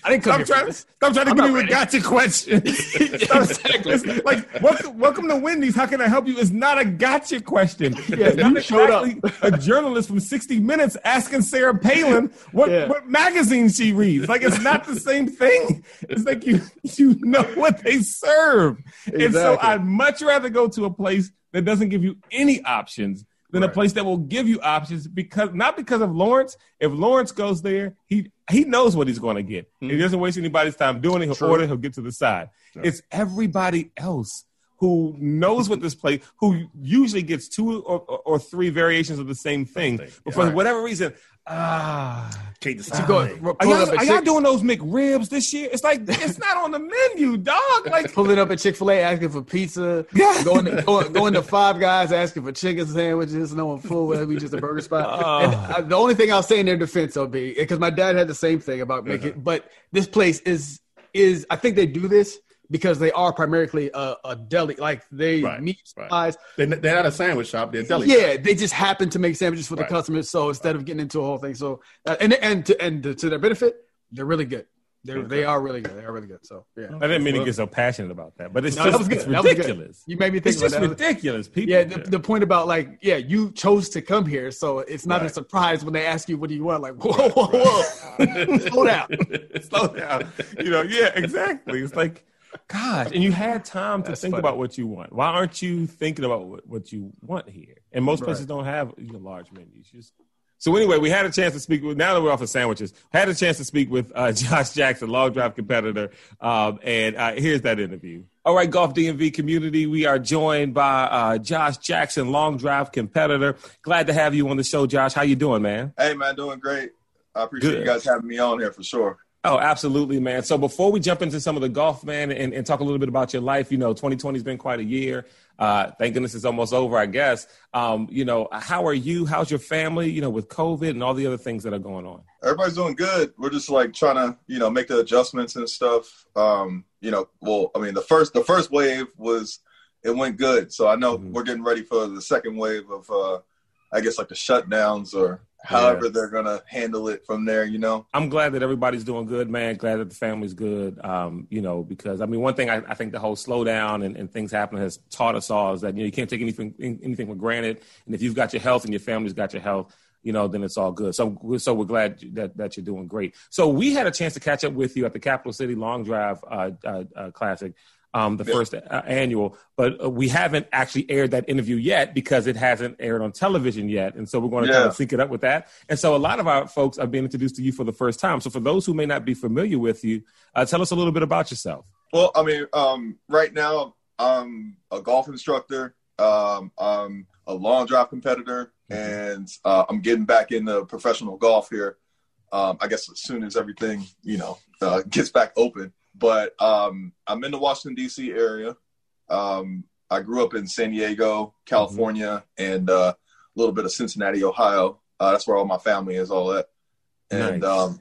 D: I didn't come
B: Stop trying, stop trying to
D: I'm
B: give me a
D: ready.
B: gotcha question.
D: Exactly.
B: It's like, welcome, welcome to Wendy's. How can I help you? It's not a gotcha question.
D: Yeah, you showed up.
B: a journalist from 60 Minutes asking Sarah Palin what,
D: Yeah.
B: what magazine she reads. Like, it's not the same thing. It's like you, you know what they serve. And so I'd much rather go to a place that doesn't give you any options than a place that will give you options because not because of Lawrence. If Lawrence goes there, he he knows what he's going to get. He doesn't waste anybody's time doing it. He'll order. He'll get to the side. It's everybody else who knows what this place, who usually gets two or, or, or three variations of the same thing, but for
C: Right.
B: whatever reason, ah.
C: Can't decide.
D: go,
B: Are y'all, are y'all doing those McRibs this year? It's like it's not on the menu, dog. Like
D: pulling up at Chick Fil A asking for pizza.
B: Yeah.
D: Going to, going, going to Five Guys asking for chicken sandwiches. No one full well, we just a burger spot.
B: Oh.
D: And I, the only thing I'll say in their defense will be because my dad had the same thing about making.
B: Uh-huh.
D: But this place is is I think they do this because they are primarily a, a deli. Like they
C: Right,
D: meat
C: right.
D: supplies.
C: They're, they're not a sandwich shop. They're a deli.
D: Yeah, they just happen to make sandwiches for the customers. So instead of getting into a whole thing, so uh, and and to, and to their benefit, they're really good. They're they are really good. They are really good. So yeah.
B: I didn't mean to get so passionate about that, but it's
D: No,
B: just
D: that was good.
B: it's
D: That was good.
B: ridiculous.
D: You made me think
B: It's
D: about
B: just
D: that.
B: ridiculous. People,
D: Yeah, the, the point about like, yeah, you chose to come here, so it's not a surprise when they ask you, "What do you want?" Like, whoa, whoa, whoa, slow down.
B: slow down. You know, yeah, exactly. It's like, gosh, and you had time to think
C: funny.
B: about what you want. Why aren't you thinking about what, what you want here? And most places don't have you know, large menus. Just so anyway, we had a chance to speak with. Now that we're off of sandwiches, had a chance to speak with uh, Josh Jackson, long drive competitor, um, and uh, here's that interview. All right, golf DMV community, we are joined by uh, Josh Jackson, long drive competitor. Glad to have you on the show, Josh. How you doing, man?
E: Hey man, doing great. I appreciate
B: Good.
E: you guys having me on here for sure.
B: Oh, absolutely, man. So before we jump into some of the golf, man, and, and talk a little bit about your life, you know, 2020 has been quite a year. Uh, thank goodness it's almost over, I guess. Um, you know, how are you? How's your family, you know, with COVID and all the other things that are going on?
E: Everybody's doing good. We're just like trying to, you know, make the adjustments and stuff. Um, you know, well, I mean, the first the first wave was it went good. So I know
B: Mhm.
E: we're getting ready for the second wave of uh I guess like the shutdowns or however they're gonna handle it from there, you know.
B: I'm glad that everybody's doing good, man. Glad that the family's good. Um, you know, because I mean, one thing I, I think the whole slowdown and, and things happening has taught us all is that you know you can't take anything anything for granted. And if you've got your health and your family's got your health, you know, then it's all good. So, so we're glad that that you're doing great. So we had a chance to catch up with you at the Capital City Long Drive uh, uh, uh, Classic. Um, the
E: Yeah.
B: first uh, annual, but uh, we haven't actually aired that interview yet because it hasn't aired on television yet, and so we're going to kind of sync it up with that. And so a lot of our folks are being introduced to you for the first time. So for those who may not be familiar with you, uh, tell us a little bit about yourself.
E: Well, I mean, um, right now I'm a golf instructor. Um, I'm a long drive competitor, and uh, I'm getting back into professional golf here. Um, I guess as soon as everything you know uh, gets back open. But um, I'm in the Washington D.C. area. Um, I grew up in San Diego, California, and uh, a little bit of Cincinnati, Ohio. Uh, that's where all my family is, all that. And
B: Nice.
E: um,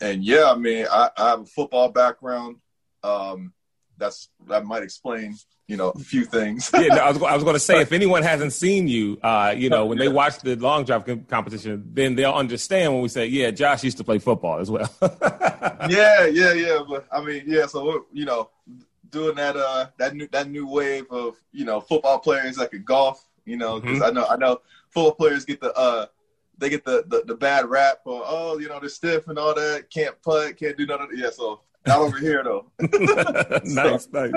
E: and yeah, I mean, I, I have a football background. Um, that's that might explain you know a few things.
B: yeah, no, I was, I was going to say if anyone hasn't seen you, uh, you know, when they watch the long drive competition, then they'll understand when we say, yeah, Josh used to play football as well.
E: yeah, yeah, yeah. But I mean, yeah. So we're you know, doing that uh that new that new wave of you know football players that could golf. You know, because mm-hmm. I know I know football players get the uh they get the, the, the bad rap for oh you know they're stiff and all that can't putt can't do none of that. Yeah, so not over here though.
B: nice, nice.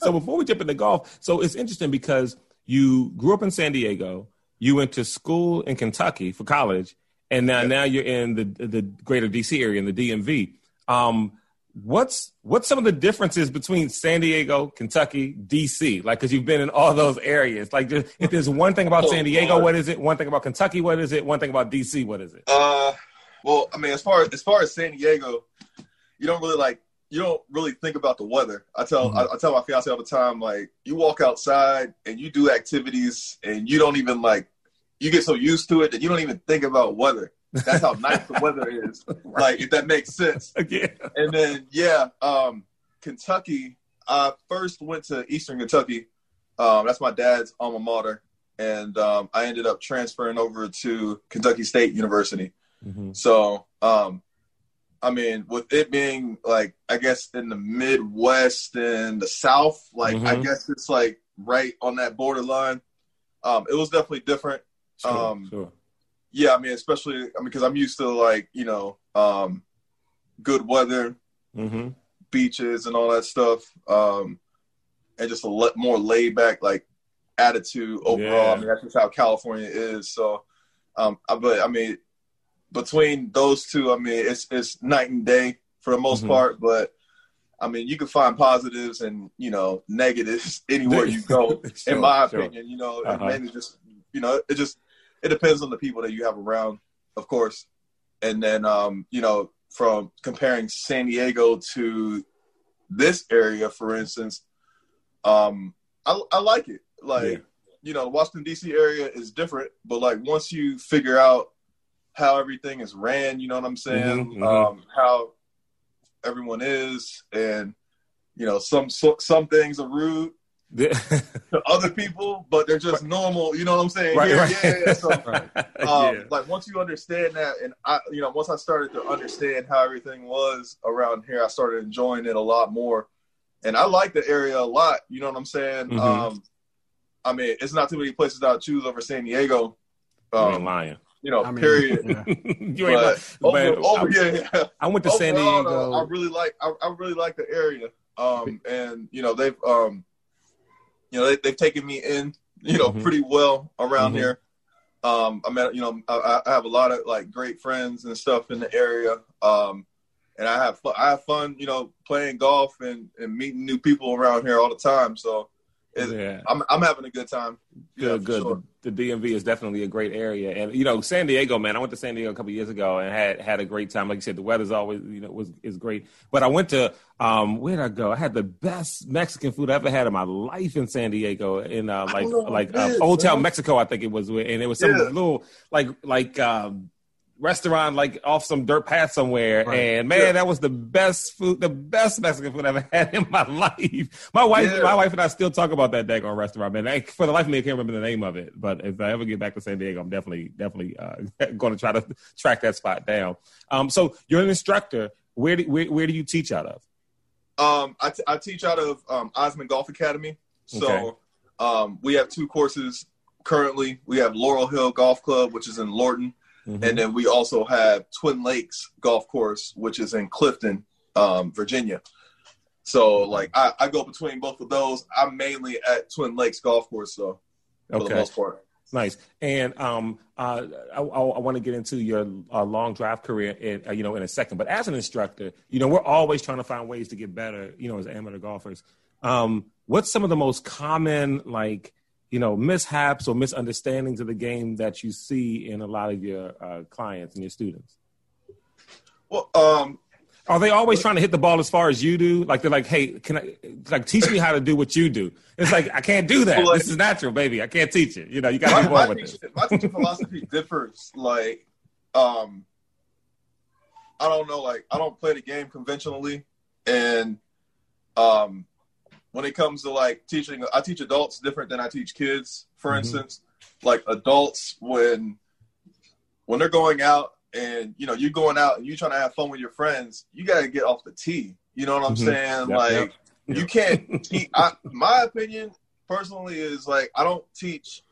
B: So before we jump into golf, so it's interesting because you grew up in San Diego, you went to school in Kentucky for college, and now now you're in the the greater DC area in the DMV. Um, what's what's some of the differences between San Diego, Kentucky, DC? Like, because you've been in all those areas. Like, if there's one thing about oh, San Diego, what is it? One thing about Kentucky, what is it? One thing about DC, what is it?
E: Uh, well, I mean, as far as as far as San Diego, you don't really like you don't really think about the weather. I tell mm-hmm. I, I, tell my fiance all the time, like you walk outside and you do activities and you don't even like you get so used to it that you don't even think about weather. That's how nice the weather is. right. Like if that makes sense.
B: Yeah.
E: And then yeah, um, Kentucky. I first went to Eastern Kentucky. Um, that's my dad's alma mater, and um, I ended up transferring over to Kentucky State University. Mm-hmm. So, um, I mean, with it being like, I guess in the Midwest and the South, like mm-hmm. I guess it's like right on that borderline. Um, it was definitely different. Sure, um, sure yeah, I mean, especially I mean, because I'm used to like you know, um, good weather, mm-hmm. beaches, and all that stuff, um, and just a le- more laid back like attitude overall. Yeah. I mean, that's just how California is. So, um, but I mean, between those two, I mean, it's it's night and day for the most mm-hmm. part. But I mean, you can find positives and you know negatives anywhere you go. sure, in my sure. opinion, you know, uh-huh. mainly just you know, it just it depends on the people that you have around, of course. And then, um, you know, from comparing San Diego to this area, for instance, um, I, I like it. Like, yeah. you know, Washington D.C. area is different, but like once you figure out how everything is ran, you know what I'm saying? Mm-hmm, mm-hmm. Um, how everyone is, and you know, some so, some things are rude, to other people, but they're just normal. You know what I'm saying?
B: Right,
E: yeah,
B: right.
E: yeah. So, right. Um, yeah. like once you understand that, and I, you know, once I started to understand how everything was around here, I started enjoying it a lot more, and I like the area a lot. You know what I'm saying? Mm-hmm. Um, I mean, it's not too many places that I choose over San Diego.
B: Um, lying.
E: You know, I mean, period. Yeah. you ain't over, man, over, I, yeah,
B: I went to San Diego.
E: I really like. I, I really like the area. Um, and you know, they've um you know, they, have taken me in, you know, mm-hmm. pretty well around mm-hmm. here. Um, I met, you know, I, I, have a lot of like great friends and stuff in the area. Um, and I have fun, I have fun, you know, playing golf and, and meeting new people around here all the time. So yeah. I'm, I'm having a good time.
B: Good, yeah, good. Sure the DMV is definitely a great area, and you know San Diego, man. I went to San Diego a couple years ago and had had a great time. Like you said, the weather's always you know was is great. But I went to um where did I go? I had the best Mexican food I ever had in my life in San Diego, in uh, like like uh, Old Town Mexico, I think it was, and it was some yeah. little like like. um restaurant like off some dirt path somewhere. Right. And man, yeah. that was the best food, the best Mexican food I've ever had in my life. My wife, yeah. my wife and I still talk about that daggone restaurant, man. I, for the life of me, I can't remember the name of it. But if I ever get back to San Diego, I'm definitely, definitely uh, going to try to track that spot down. Um, so you're an instructor. Where do, where, where do you teach out of?
E: Um, I, t- I teach out of um, Osmond Golf Academy. So okay. um, we have two courses currently. We have Laurel Hill Golf Club, which is in Lorton, Mm-hmm. And then we also have Twin Lakes Golf Course, which is in Clifton, um, Virginia. So like I, I, go between both of those. I'm mainly at Twin Lakes Golf Course, so for okay. the most part.
B: Nice. And um, uh, I, I, I want to get into your uh, long drive career, in, uh, you know, in a second. But as an instructor, you know, we're always trying to find ways to get better, you know, as amateur golfers. Um, what's some of the most common like you know mishaps or misunderstandings of the game that you see in a lot of your uh, clients and your students?
E: Well, um,
B: are they always trying to hit the ball as far as you do? Like they're like, hey, can I like teach me how to do what you do? It's like I can't do that. Well, like, this is natural, baby. I can't teach it. You know, you got to be born with
E: it. My teaching philosophy differs. Like, um, I don't know. Like, I don't play the game conventionally, and um, when it comes to like teaching, I teach adults different than I teach kids. For mm-hmm. instance, like adults when when they're going out and you know you're going out and you're trying to have fun with your friends, you got to get off the tee. You know what I'm mm-hmm. saying? Yep, like yep. you can't. Teach, I, my opinion personally is like I don't teach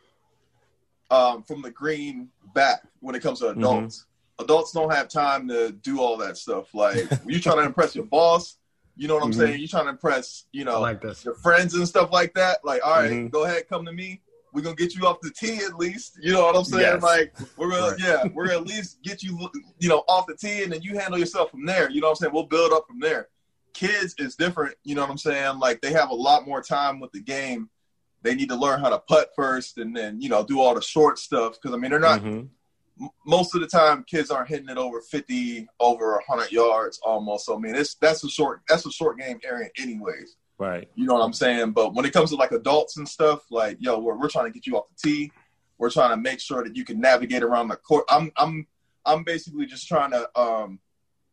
E: um, from the green back when it comes to mm-hmm. adults. Mm-hmm. Adults don't have time to do all that stuff. Like you trying to impress your boss, you know what I'm mm-hmm. saying? You're trying to impress, you know,
D: like this.
E: your friends and stuff like that. Like, all right, mm-hmm. go ahead, come to me. We're gonna get you off the tee at least. You know what I'm saying? Yes. Like, we're gonna, right. yeah, we're gonna at least get you, you know, off the tee, and then you handle yourself from there. You know what I'm saying? We'll build up from there. Kids is different. You know what I'm saying? Like, they have a lot more time with the game they need to learn how to putt first and then you know do all the short stuff because i mean they're not mm-hmm. Most of the time kids aren't hitting it over 50 over 100 yards almost. So i mean it's that's a short that's a short game area anyways.
B: Right.
E: You know what i'm saying? But when it comes to like adults and stuff like yo we're, we're trying to get you off the tee. We're trying to make sure that you can navigate around the court. I'm i'm i'm basically just trying to um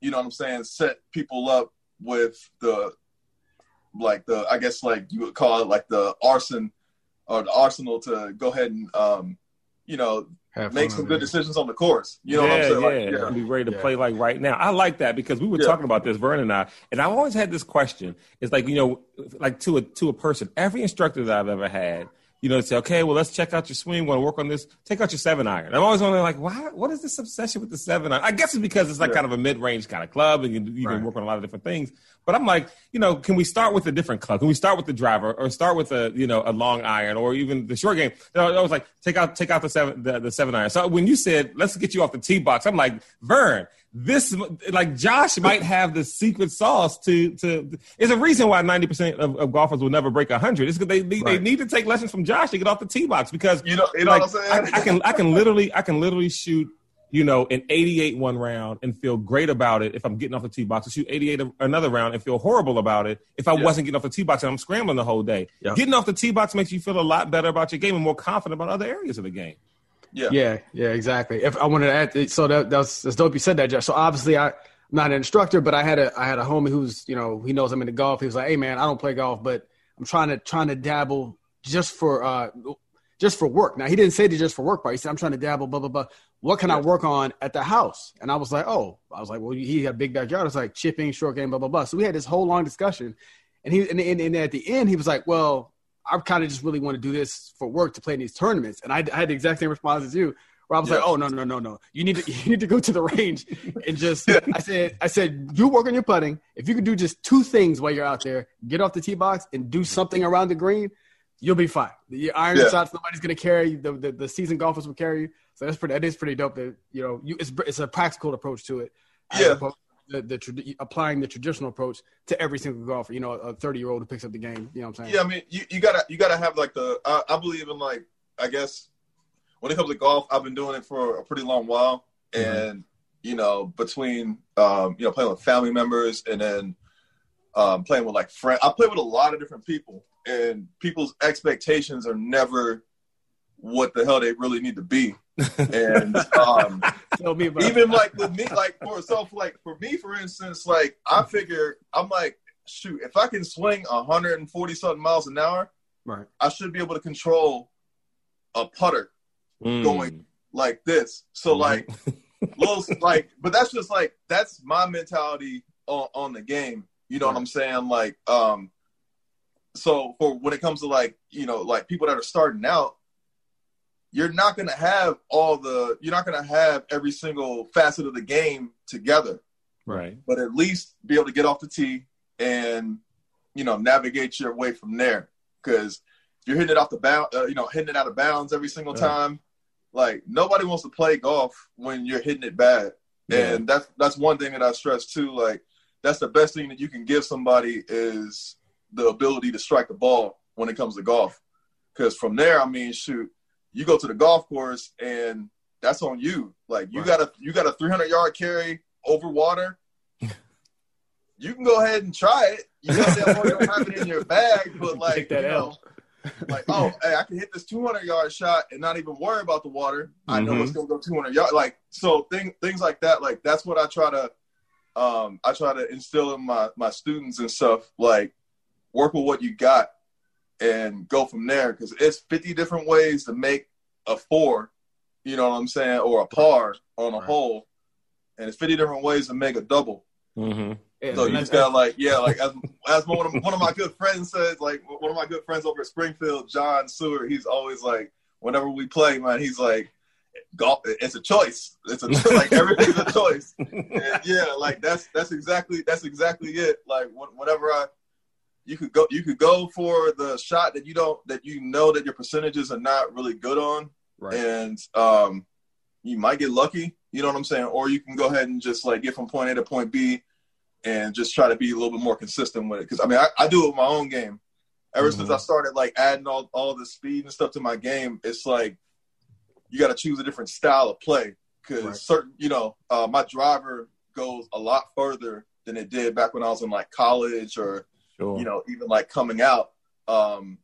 E: you know what i'm saying set people up with the like the I guess like you would call it like the arson or the arsenal to go ahead and um, you know make some good decisions on the course. You know
B: yeah,
E: what I'm
B: saying? Yeah, like, yeah. be ready to yeah. play like right now. I like that because we were yeah. talking about this, Vern and I, and I've always had this question. It's like you know, like to a to a person, every instructor that I've ever had you know, say, okay, well, let's check out your swing. Want to work on this? Take out your seven iron. I'm always wondering, like, why? What is this obsession with the seven iron? I guess it's because it's like yeah. kind of a mid range kind of club, and you, you right. can work on a lot of different things. But I'm like, you know, can we start with a different club? Can we start with the driver, or start with a you know a long iron, or even the short game? I was like, take out take out the seven the, the seven iron. So when you said let's get you off the tee box, I'm like, Vern, this like Josh might have the secret sauce to to. It's a reason why ninety percent of, of, golfers will never break hundred. It's because they they, right. they, need to take lessons from Josh to get off the tee box because
E: you know, you know
B: like,
E: what I'm saying.
B: I, I, can I can literally I can literally shoot you know an 88 one round and feel great about it if I'm getting off the tee box. To shoot 88 another round and feel horrible about it if I yeah. wasn't getting off the tee box and I'm scrambling the whole day. Yeah. Getting off the tee box makes you feel a lot better about your game and more confident about other areas of the game.
D: Yeah. Yeah. Yeah. Exactly. If I wanted to add, so that, that's that's dope. You said that, Josh. So obviously, I, am not an instructor, but I had a I had a homie who's you know he knows I'm into golf. He was like, hey man, I don't play golf, but I'm trying to trying to dabble just for uh just for work. Now he didn't say to just for work, but he said I'm trying to dabble, blah blah blah. What can yeah. I work on at the house? And I was like, oh, I was like, well, he had a big backyard. It's like chipping, short game, blah blah blah. So we had this whole long discussion, and he and, and, and at the end he was like, well, I kind of just really want to do this for work to play in these tournaments. And I, I had the exact same response as you. Where I was like, "Oh no, no, no, no! You need to you need to go to the range and just." I said, "I said you work on your putting. If you could do just two things while you're out there, get off the tee box and do something around the green, you'll be fine. The iron yeah. shots, nobody's gonna carry you. The, the, the seasoned golfers will carry you. So that's pretty. That is pretty dope. That you know, you it's it's a practical approach to it.
E: Yeah.
D: The, the, applying the traditional approach to every single golfer. You know, a 30 year old who picks up the game. You know what I'm saying?
E: Yeah, I mean, you, you gotta you gotta have like the. I, I believe in like I guess when it comes to golf, I've been doing it for a pretty long while, mm-hmm. and you know, between um, you know playing with family members and then um, playing with like friends, I play with a lot of different people, and people's expectations are never what the hell they really need to be. And um, even like with me, like for so for like for me, for instance, like I figure I'm like, shoot, if I can swing 140 something miles an hour,
D: right,
E: I should be able to control a putter mm. going like this. So mm like little like but that's just like that's my mentality on, on the game. You know right. what I'm saying? Like um so for when it comes to like, you know, like people that are starting out, you're not gonna have all the you're not gonna have every single facet of the game together.
B: Right.
E: But at least be able to get off the tee and you know navigate your way from there. Because you're hitting it off the bound, uh, you know, hitting it out of bounds every single time. Like nobody wants to play golf when you're hitting it bad, yeah. and that's that's one thing that I stress too. Like that's the best thing that you can give somebody is the ability to strike the ball when it comes to golf. Because from there, I mean, shoot, you go to the golf course and that's on you. Like you right. got a you got a 300 yard carry over water. you can go ahead and try it. You know, don't have it in your bag, but like you know, like, oh, hey, I can hit this 200 yard shot and not even worry about the water. I know mm-hmm. it's gonna go 200 yard. Like, so thing, things like that. Like, that's what I try to, um, I try to instill in my my students and stuff. Like, work with what you got and go from there because it's 50 different ways to make a four, you know what I'm saying, or a par on a
D: Right.
E: hole, and it's 50 different ways to make a double.
B: Mm-hmm.
D: Yeah,
E: So you just gotta like, yeah, like as as one of one of my good friends says, like one of my good friends over at Springfield, John Seward, he's always like, whenever we play, man, he's like, golf, it's a choice. It's a like everything's a choice. And yeah, like that's that's exactly that's exactly it. Like wh- whenever I, you could go you could go for the shot that you don't that you know that your percentages are not really good on,
D: right.
E: and um, you might get lucky. You know what I'm saying? Or you can go ahead and just like get from point A to point B, and just try to be a little bit more consistent with it. Because I mean, I, I do it with my own game. Ever since I started like adding all all the speed and stuff to my game, it's like you got to choose a different style of play. Because
D: Right.
E: certain, you know, uh, my driver goes a lot further than it did back when I was in like college or
B: Sure.
E: you know, even like coming out, um,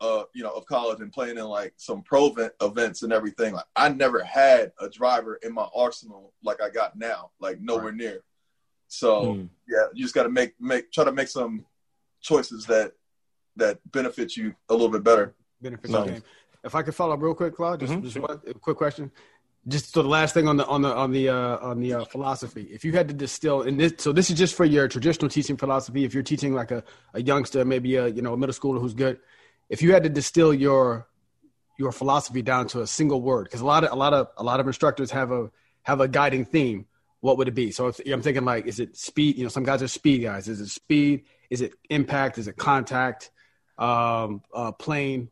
E: uh, you know, of college and playing in like some pro event, events and everything. Like I never had a driver in my arsenal like I got now, like nowhere near. So
B: Mm.
E: yeah, you just got to make make try to make some choices that that benefit you a little bit better.
D: benefits
B: Nice.
D: of the game. If I could follow up real quick, Claude, just,
B: Mhm,
D: just one a quick question. Just so the last thing on the on the on the uh, on the uh, philosophy. If you had to distill, and this so this is just for your traditional teaching philosophy. If you're teaching like a, a youngster, maybe a you know a middle schooler who's good, if you had to distill your your philosophy down to a single word, because a lot of a lot of a lot of instructors have a have a guiding theme. What would it be? So if, I'm thinking like, is it speed? You know, some guys are speed guys. Is it speed? Is it impact? Is it contact? Um, uh, plane?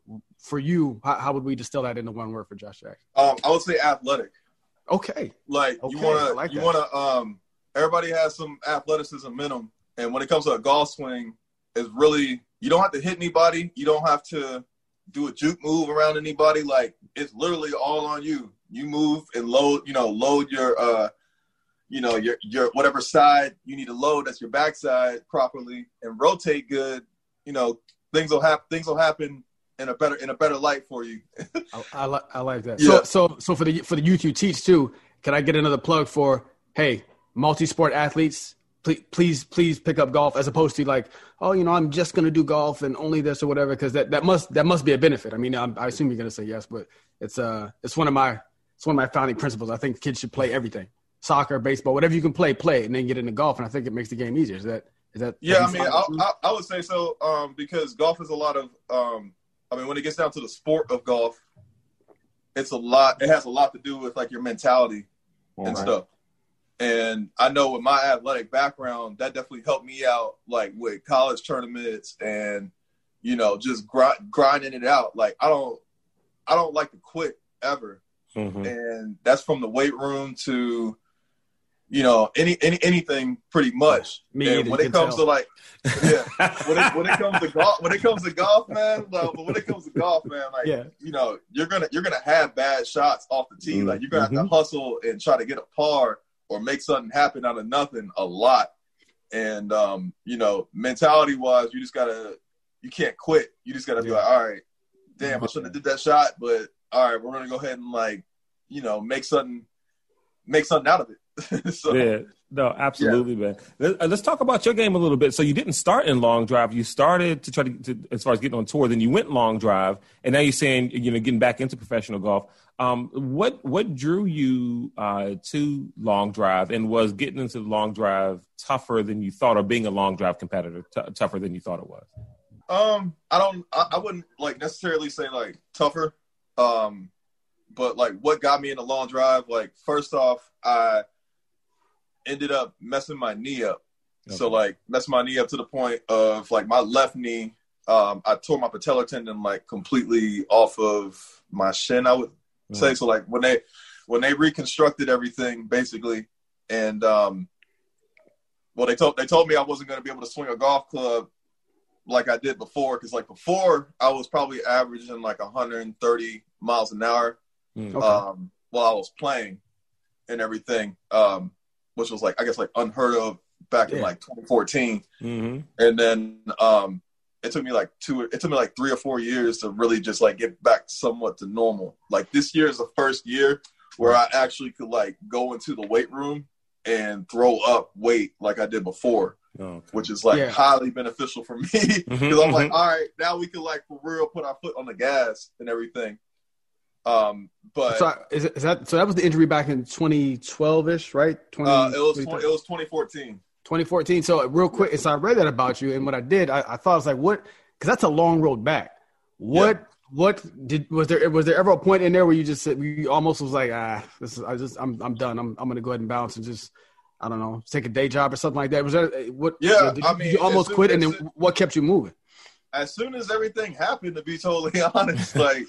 D: For you, how, how would we distill that into one word for Josh Jackson?
E: Um, I would say athletic.
D: Okay,
E: Like you
D: Okay, I
E: want to,
D: like
E: you want to. Um, everybody has some athleticism in them, and when it comes to a golf swing, it's really you don't have to hit anybody. You don't have to do a juke move around anybody. Like it's literally all on you. You move and load. You know, load your, uh, you know, your your whatever side you need to load. That's your backside properly, and rotate good. You know, things will happen. Things will happen in a better in a better light for you.
D: I, I like I like that.
E: Yeah.
D: So so so for the for the youth you teach too, can I get another plug for hey multi-sport athletes? Please please please pick up golf as opposed to like oh you know I'm just gonna do golf and only this or whatever because that, that must that must be a benefit. I mean I'm, I assume you're gonna say yes, but it's uh it's one of my it's one of my founding principles. I think kids should play everything, soccer, baseball, whatever you can play, play and then get into golf. And I think it makes the game easier. Is that is that?
E: Yeah, I mean, I, I, I would say so um, because golf is a lot of. Um, I mean, when it gets down to the sport of golf, it's a lot. It has a lot to do with like your mentality and
B: Right.
E: stuff. And I know with my athletic background, that definitely helped me out, like with college tournaments and you know just grind, grinding it out. Like I don't, I don't like to quit ever
B: Mhm.
E: and that's from the weight room to you know any any anything pretty much.
D: Me
E: and
D: either,
E: when it comes
D: tell.
E: to like yeah, when it when it comes to golf, when it comes to golf, man, well, but when it comes to golf, man, like
D: Yeah.
E: you know you're gonna you're gonna have bad shots off the tee.
B: Mm,
E: Like you're gonna have to hustle and try to get a par or make something happen out of nothing a lot. And um, you know, mentality wise, you just gotta you can't quit. You just gotta be like, all right, damn, I shouldn't have did that shot, but all right, we're gonna go ahead and like, you know, make something make something out of it. so
B: Yeah, no, absolutely, man. Let- uh, Let's talk about your game a little bit. So you didn't start in long drive. You started to try to, to as far as getting on tour. Then you went long drive, and now you're saying you know getting back into professional golf. Um, what what drew you uh, to long drive, and was getting into long drive tougher than you thought, or being a long drive competitor t- tougher than you thought it was?
E: Um, I don't. I, I wouldn't like necessarily say like tougher. Um, but like what got me in the long drive? Like first off, I ended up messing my knee up. So like messing my knee up to the point of like my left knee. Um, I tore my patellar tendon like completely off of my shin. I would say so. Like when they when they reconstructed everything basically, and um, well they told they told me I wasn't going to be able to swing a golf club like I did before because like before I was probably averaging like 130 miles an hour
B: Mm.
D: Okay.
E: um, while I was playing and everything, um, which was like I guess like unheard of back in like 2014.
B: hmm
E: And then um, it took me like two, it took me like three or four years to really just like get back somewhat to normal. Like this year is the first year where I actually could like go into the weight room and throw up weight like I did before.
B: Oh, okay.
E: which is like
D: Yeah.
E: highly beneficial for me because
B: Mhm,
E: I'm like,
B: mhm.
E: all right, now we can like for real put our foot on the gas and everything. Um, but
D: So is, it, is that so? That was the injury back in 2012 ish, right? 20,
E: uh, it was 20, it was 2014.
D: 2014. So real quick, so I read that about you, and what I did, I, I thought I was like, what? Because that's a long road back. What? What did was there? Was there ever a point in there where you just said you almost was like, ah, this is I just I'm I'm done. I'm I'm gonna go ahead and bounce and just I don't know, take a day job or something like that. Was that what?
E: Yeah,
D: did
E: I
D: you,
E: mean,
D: you almost quit, and then what kept you moving?
E: As soon as everything happened, to be totally honest, like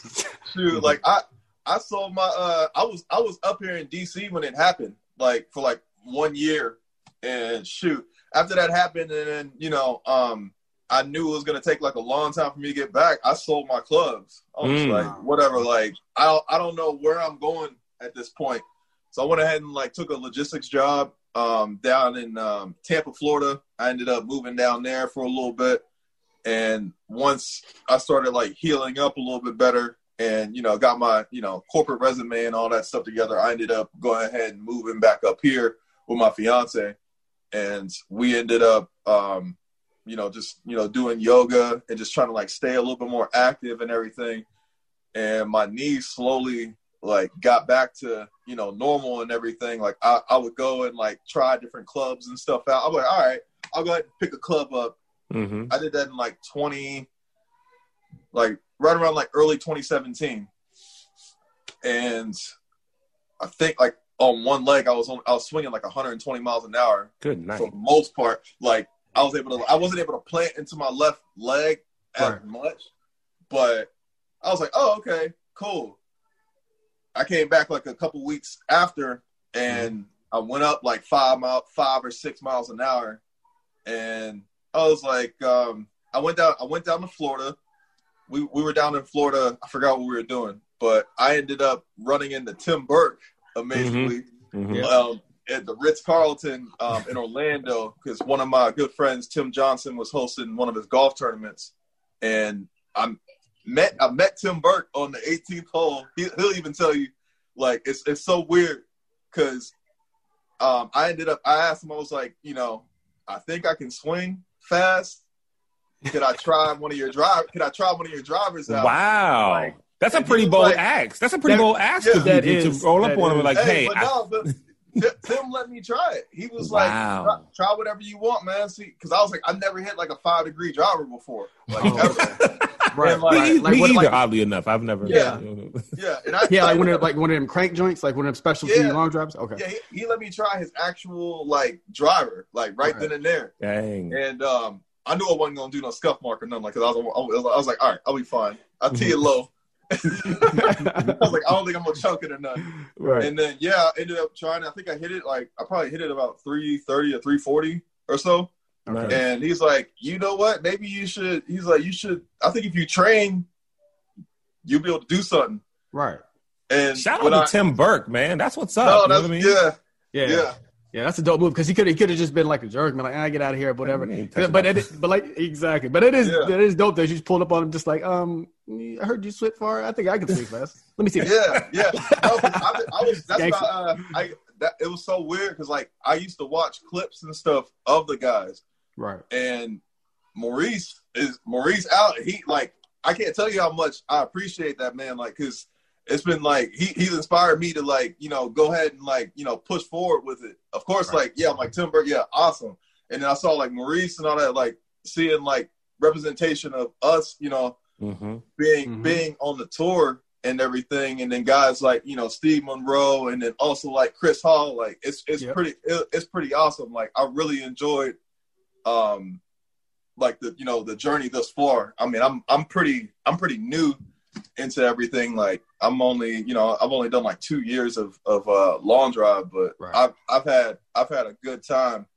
E: shoot, like I I sold my uh I was I was up here in DC when it happened, like for like one year, and shoot, after that happened, and then you know um I knew it was gonna take like a long time for me to get back. I sold my clubs. I was
B: Mm.
E: like, whatever. Like I don't, I don't know where I'm going at this point. So I went ahead and like took a logistics job um, down in um, Tampa, Florida. I ended up moving down there for a little bit, and once I started like healing up a little bit better, and you know got my you know corporate resume and all that stuff together, I ended up going ahead and moving back up here with my fiance, and we ended up um, you know just you know doing yoga and just trying to like stay a little bit more active and everything, and my knees slowly like got back to you know normal and everything. Like I, I would go and like try different clubs and stuff out. I'm like all right i'll go ahead and pick a club up
B: hmm
E: i did that in like 20 like right around like early 2017 and i think like on one leg i was on i was swinging like 120 miles an hour.
B: Good night.
E: for the most part like i was able to i wasn't able to plant into my left leg as
D: Right.
E: much but i was like oh okay cool. I came back like a couple weeks after and i went up like five mile five or six miles an hour and i was like um i went down i went down to florida. We, we were down in florida. I forgot what we were doing but i ended up running into tim burke amazingly
B: Mhm.
E: um, at the Ritz Carlton um, in Orlando because one of my good friends, Tim Johnson, was hosting one of his golf tournaments, and I met I met Tim Burke on the 18th hole. He, he'll even tell you, like it's it's so weird because um, I ended up I asked him I was like, you know, I think I can swing fast. Could I try one of your drive? Could I try one of your drivers out?
B: Wow.
E: Like-
B: That's a pretty bold
E: like-
B: ask. That's a pretty
D: That-
B: bold ask
E: yeah,
B: to,
D: that
B: to,
D: is-
B: to roll up on him like,
E: hey,
B: hey,
E: but
B: I-
E: no, but Tim, Tim let me try it. He was
B: Wow.
E: like, try, try whatever you want, man. See, because I was like, I never hit like a five degree driver before, like
D: Oh.
E: ever.
D: Right,
E: like,
B: me.
D: Like,
B: me
D: what,
B: either,
D: like,
B: oddly enough. I've never.
E: Yeah. Yeah, and I
D: yeah, like one of like one of them crank joints, like one of them specialty
E: Yeah.
D: long drives. Okay,
E: yeah, he, he let me try his actual like driver, like right,
D: Right.
E: then and there.
B: Dang.
E: And um, I knew I wasn't gonna do no scuff mark or nothing like. Cause I was, I was, I was like, all right, I'll be fine. I'll tee it low. I was like, I don't think I'm gonna chunk it or nothing.
D: right.
E: And then yeah, I ended up trying. I think I hit it like I probably hit it about three thirty or three forty or so.
B: Nice.
E: And he's like, you know what? Maybe you should. He's like, you should. I think if you train, you'll be able to do something.
D: right.
E: And
B: Shout out to
E: I,
B: Tim Burke, man. That's what's
E: no,
B: up. you know
E: that's,
B: what I mean?
E: yeah,
D: Yeah.
E: yeah,
D: Yeah, that's a dope move because he could he could have just been like a jerk, man. Like, I get out of here, whatever.
B: He
D: Yeah, but it, but like exactly, but it is
E: Yeah.
D: it is dope that you just pulled up on him, just like um, I heard you swing far. I think I can swing fast. Let me see.
E: yeah, yeah. No, 'cause I, I was. That's
D: Gangsta.
E: about. Uh, I that it was so weird because like I used to watch clips and stuff of the guys,
D: Right.
E: and Maurice is Maurice out. He like I can't tell you how much I appreciate that man. Like, cause it's been like he he's inspired me to like you know go ahead and like you know push forward with it. Of course,
D: Right.
E: like yeah, I'm like Tim Burke, yeah, awesome. And then I saw like Maurice and all that, like seeing like representation of us, you know,
B: Mm-hmm.
E: being
D: Mhm.
E: being on the tour and everything, and then guys like you know Steve Monroe, and then also like Chris Hall. Like it's it's
D: Yep.
E: pretty it, it's pretty awesome. Like I really enjoyed, um, like the you know the journey thus far. I mean, I'm I'm pretty I'm pretty new into everything. Like I'm only you know I've only done like two years of of uh, long drive, but
D: Right.
E: I've I've had I've had a good time,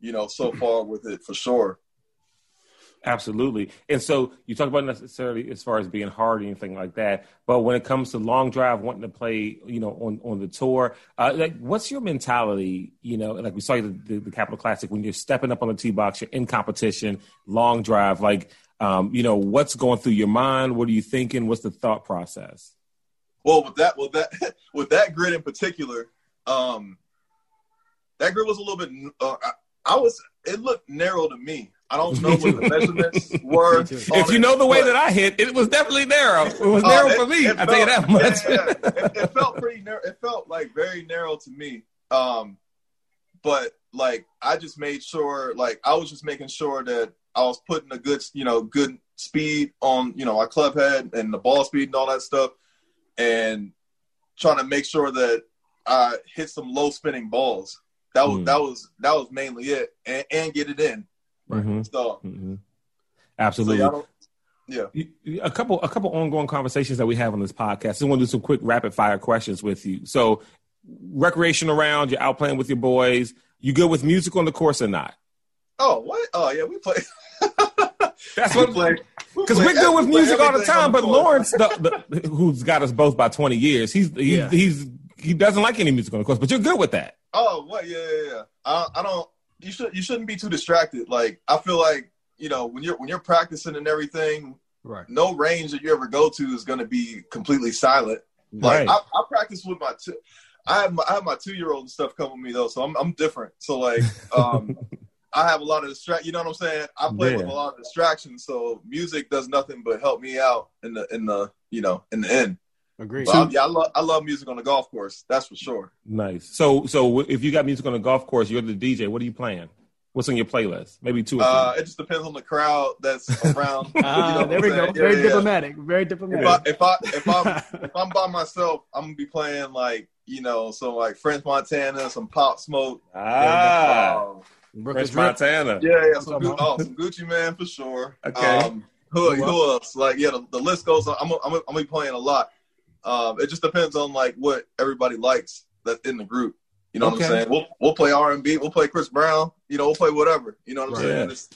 E: you know, so far with it for sure.
B: Absolutely. And so you talk about necessarily as far as being hard or anything like that, but when it comes to long drive, wanting to play, you know, on, on the tour, uh, like what's your mentality? You know, like we saw the, the, the Capital Classic when you're stepping up on the tee box, you're in competition, long drive, like, um, you know, what's going through your mind? What are you thinking? What's the thought process?
E: Well, with that, with that, with that grid in particular, um, that grid was a little bit. Uh, I, I was. It looked narrow to me. I don't know what the measurements were.
B: If you know the way that I hit, it was definitely narrow. It was narrow uh, it, for me. I tell you that much.
E: Yeah, yeah. It, it, felt pretty narrow. It felt like very narrow to me. Um, but like I just made sure, like I was just making sure that I was putting a good, you know, good speed on, you know, my club head and the ball speed and all that stuff, and trying to make sure that I hit some low spinning balls. That was mm. that was that was mainly it, and, and get it in. Mm-hmm. So, mm-hmm.
B: absolutely. So yeah. A couple a couple ongoing conversations that we have on this podcast. I want to do some quick rapid fire questions with you. So, recreation around, you're out playing with your boys. You good with music on the course or not?
E: Oh, what? Oh, yeah, we play.
B: That's what play. Because we are good with music all the time, but Lawrence, the, the, who's got us both by twenty years, he's he, yeah. he's he doesn't like any music on the course. But you're good with that.
E: Oh, what? Yeah, yeah, yeah. I, I don't. You should you shouldn't be too distracted. Like I feel like you know when you're when you're practicing and everything. Right. No range that you ever go to is going to be completely silent. Like right. I, I practice with my two. I have my I have my two year old and stuff come with me though, so I'm I'm different. So like um I have a lot of distract. You know what I'm saying? I play yeah. with a lot of distractions, so music does nothing but help me out in the in the you know in the end.
D: Agreed.
E: So, yeah, I love I love music on the golf course. That's for sure.
B: Nice. So so if you got music on the golf course, you're the DJ. What are you playing? What's on your playlist? Maybe two.
E: Uh, it just depends on the crowd that's around.
D: ah, you know there we go. Very yeah, diplomatic. Yeah. Very diplomatic.
E: If I if I if I'm if I'm by myself, I'm gonna be playing like you know some like French Montana, some Pop Smoke.
B: Ah. And, uh, French Montana.
E: Yeah, yeah, some, oh, some Gucci Mane for sure. Okay. Um, who, who else? Like, yeah, the, the list goes on. I'm, I'm, I'm gonna be playing a lot. Um, it just depends on like what everybody likes that's in the group. You know okay. what I'm saying? We'll we'll play R and B. We'll play Chris Brown. You know, we'll play whatever. You know what I'm right. saying? It's,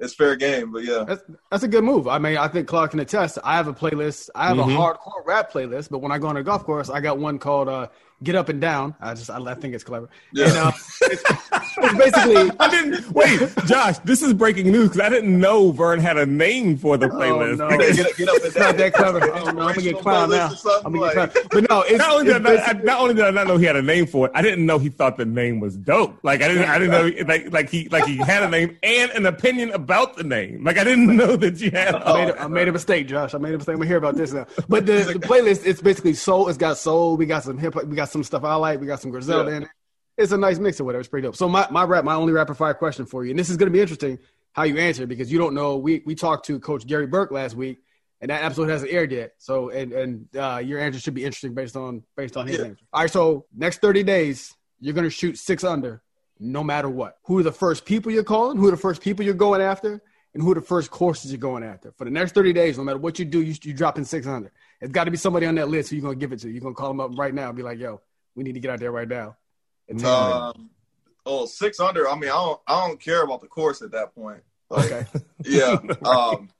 E: it's fair game, but yeah,
D: that's, that's a good move. I mean, I think Clark can attest. I have a playlist. I have mm-hmm. a hardcore rap playlist, but when I go on a golf course, I got one called uh, "Get Up and Down." I just I, I think it's clever. Yeah. And, uh, it's, it's, basically.
B: I didn't wait, Josh. This is breaking news because I didn't know Vern had a name for the playlist.
D: Oh, no. get, get, up and down. not that clever. Oh, no, I'm gonna get clown now. I'm gonna get clown. But no, it's,
B: not, only did I, not only did I not know he had a name for it, I didn't know he thought the name was dope. Like I didn't, I didn't know like like he like he had a name and an opinion about the name. Like I didn't know that you had.
D: I made, a, I made a mistake, Josh. I made a mistake. I'm gonna hear about this now. But the, the playlist, it's basically soul. It's got soul. We got some hip hop. We got some stuff I like. We got some Griselda yeah. in it. It's a nice mix of whatever. It's pretty dope. So my, my rap, my only rapid fire question for you, and this is going to be interesting how you answer because you don't know. We we talked to Coach Gary Burke last week, and that episode hasn't aired yet. So and and uh, your answer should be interesting based on based on his yeah. answer. All right. So next thirty days, you're going to shoot six under, no matter what. Who are the first people you're calling? Who are the first people you're going after? And who are the first courses you're going after for the next 30 days? No matter what you do, you, you dropping 600. It's got to be somebody on that list who you're gonna give it to. You're gonna call them up right now and be like, "Yo, we need to get out there right now."
E: Um, oh, six under. I mean, I don't, I don't care about the course at that point. Like, okay. yeah. Um,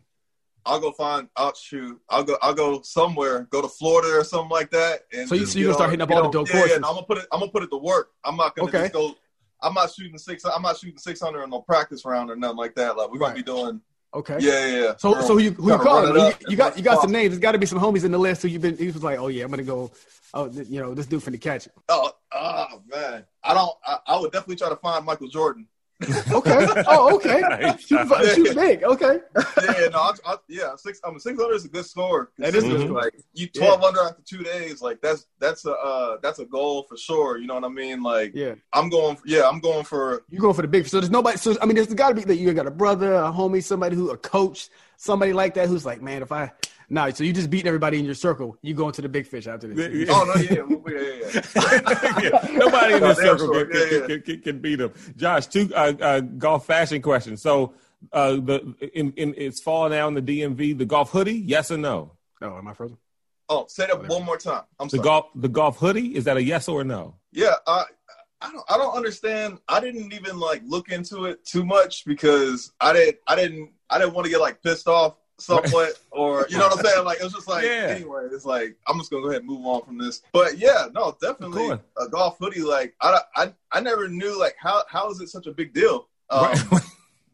E: I'll go find. I'll shoot. I'll go. I'll go somewhere. Go to Florida or something like that. And
D: so you so you gonna start hitting up all know, the dope
E: yeah,
D: courses.
E: Yeah, I'm gonna put it. I'm gonna put it to work. I'm not gonna okay. just go. I'm not shooting six. I'm not shooting six hundred in no practice round or nothing like that. Like we're gonna be doing
D: Okay.
E: Yeah, yeah. yeah.
D: So, so you, who you calling? You, you, got you got some names. There's got to be some homies in the list who you've been. He was like, oh yeah, I'm gonna go. Oh, you know, this dude finna catch it.
E: Oh, oh man, I don't. I, I would definitely try to find Michael Jordan
D: okay. Oh, okay. Shoot, shoot big. Okay.
E: yeah, no, I, I, yeah. Six. I mean, six hundred is a good score.
D: That is mm-hmm.
E: like you twelve yeah. under after two days. Like that's that's a uh, that's a goal for sure. You know what I mean? Like
D: yeah,
E: I'm going. For, yeah, I'm going for.
D: You going for the big. So there's nobody. So I mean, there's got to be that you got a brother, a homie, somebody who a coach, somebody like that who's like, man, if I no, so you just beating everybody in your circle. You go into the big fish after this.
E: oh no, yeah, yeah,
B: yeah. yeah. Nobody in this circle sure. can, can, can, can, beat them. Josh, two uh, uh, golf fashion questions. So uh, the in, in it's fall now in the DMV. The golf hoodie, yes or no?
D: Oh, am I frozen?
E: Oh, say that one more time. I'm
B: the
E: sorry.
B: golf the golf hoodie is that a yes or a no?
E: Yeah, I I don't I don't understand. I didn't even like look into it too much because I didn't I didn't I didn't want to get like pissed off somewhat, or you know what I'm saying? Like it's just like yeah. anyway, it's like I'm just gonna go ahead and move on from this. But yeah, no, definitely a golf hoodie. Like I, I, I never knew like how how is it such a big deal? Um,
B: right.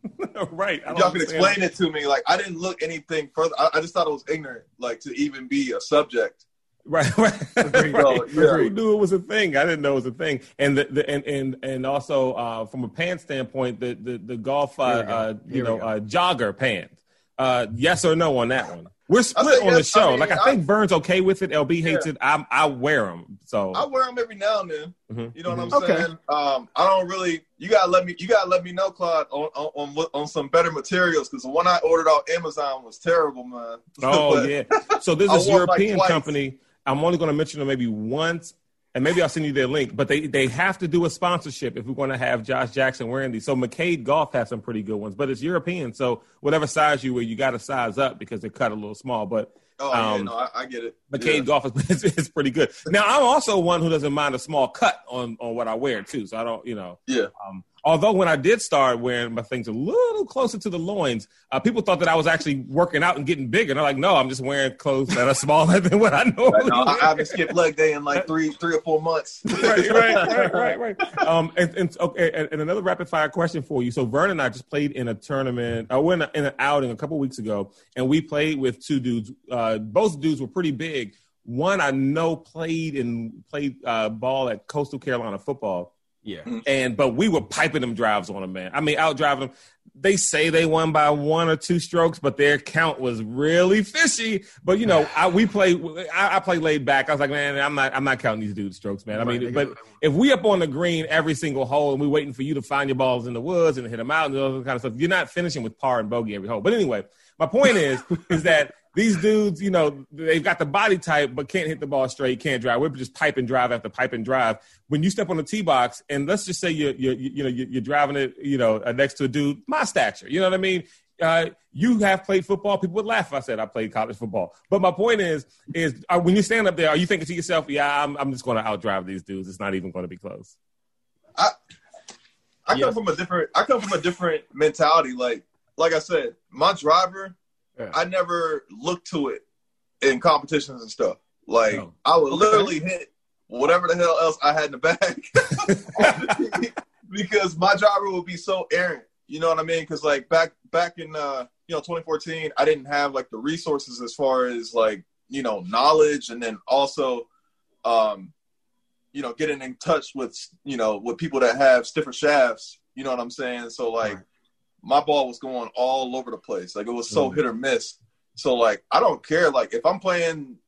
B: right.
E: Y'all can explain it to me. Like I didn't look anything further. I, I, just thought it was ignorant, like to even be a subject.
B: Right, right.
D: Agreed.
B: right.
E: So, yeah.
B: Who knew it was a thing? I didn't know it was a thing. And the, the and and and also uh, from a pants standpoint, the the the golf uh, uh, you know uh, jogger pants. Uh, yes or no on that one? We're split
E: say
B: on the
E: yes. I
B: show.
E: mean,
B: like I
E: I-
B: think Burns okay with it. LB hates
E: Yeah.
B: it. I I wear them. So
E: I wear them every now and then.
B: Mhm.
E: You know what I'm
D: Okay.
E: saying? Um, I don't really. You gotta let me. You gotta let me know, Claude, on on on, on some better materials because the one I ordered off Amazon was terrible, man.
B: Oh
E: But-
B: yeah. So this
E: is it, like,
B: European company. I'm only going to mention them maybe once, and maybe I'll send you their link. But they they have to do a sponsorship if we're going to have Josh Jackson wearing these. So Macade Golf has some pretty good ones, but it's European. So whatever size you wear, you got to size up because they're cut a little small. But
E: Oh yeah,
B: Um,
E: no, I, I get it.
B: Macade
E: Yeah.
B: Golf is pretty good. Now I'm also one who doesn't mind a small cut on on what I wear too. So I don't, you know.
E: Yeah.
B: Um, although when I did start wearing my things a little closer to the loins, uh, people thought that I was actually working out and getting bigger. And I'm like, no, I'm just wearing clothes that are smaller than what I normally
E: No, I, haven't skipped leg day in like three, three or four months.
B: right, right, right, right, right. Um, and, and okay, and, and another rapid fire question for you. So Vernon and I just played in a tournament. I went in an outing a couple weeks ago, and we played with two dudes. Uh, both dudes were pretty big. One I know played and played uh, ball at Coastal Carolina football.
D: Yeah.
B: And but we were piping them drives on them, man. I mean, out driving them. They say they won by one or two strokes, but their count was really fishy. But you know, I we play. I, I play laid back. I was like, man, I'm not. I'm not counting these dudes' strokes, man. I mean, but
D: got-
B: if we up on the green every single hole and we waiting for you to find your balls in the woods and hit them out and all that kind of stuff, you're not finishing with par and bogey every hole. But anyway, my point is, is that these dudes, you know, they've got the body type, but can't hit the ball straight, can't drive. We're just pipe and drive after pipe and drive. When you step on the tee box, and let's just say you're, you're you know, you're, you're driving it, you know, uh, next to a dude my stature. You know what I mean? Uh, you have played football. People would laugh if I said I played college football. But my point is, is uh, when you stand up there, are you thinking to yourself, "Yeah, I'm, I'm just going to outdrive these dudes. It's not even going to be close."
E: I
D: Yeah.
E: come from a different. I come from a different mentality. Like, like I said, my driver,
D: Yeah.
E: I never looked to it in competitions and stuff. Like,
B: Oh.
E: I would literally hit whatever the hell else I had in the bag, because my driver would be so errant. You know what I mean? Because like back back in uh, you know 2014, I didn't have like the resources as far as like you know knowledge, and then also um, you know getting in touch with you know with people that have stiffer shafts. You know what I'm saying? So like
D: Right.
E: my ball was going all over the place. Like it was so
B: Mhm.
E: hit or miss. So like I don't care. Like if I'm playing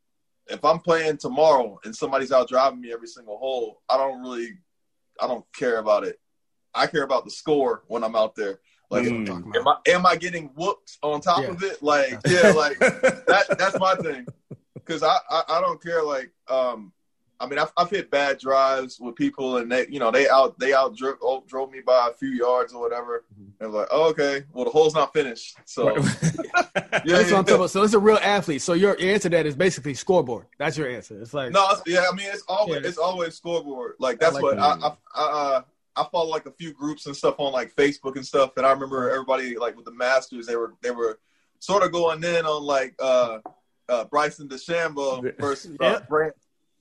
E: if I'm playing tomorrow and somebody's out driving me every single hole, I don't really I don't care about it. I care about the score when I'm out there. Like
B: Mm.
E: Am I am I getting whooped on top
D: Yeah.
E: of it? Like yeah, like that that's my thing. Cause I, I, I don't care like um I mean I've, I've hit bad drives with people and they you know they out they out drove, oh, drove me by a few yards or whatever and like oh, okay well the hole's not finished so yeah,
D: That's what I'm talking about. So it's a real athlete. So your answer to that is basically scoreboard. That's your answer. It's like
E: no it's- yeah I mean it's always
D: Yeah.
E: it's always scoreboard like that's
D: like
E: what
D: that.
E: I, I, I uh I follow like a few groups and stuff on like Facebook and stuff and I remember everybody like with the Masters they were they were sort of going in on like uh uh Bryson DeChambeau versus uh,
D: Yeah.
E: Brant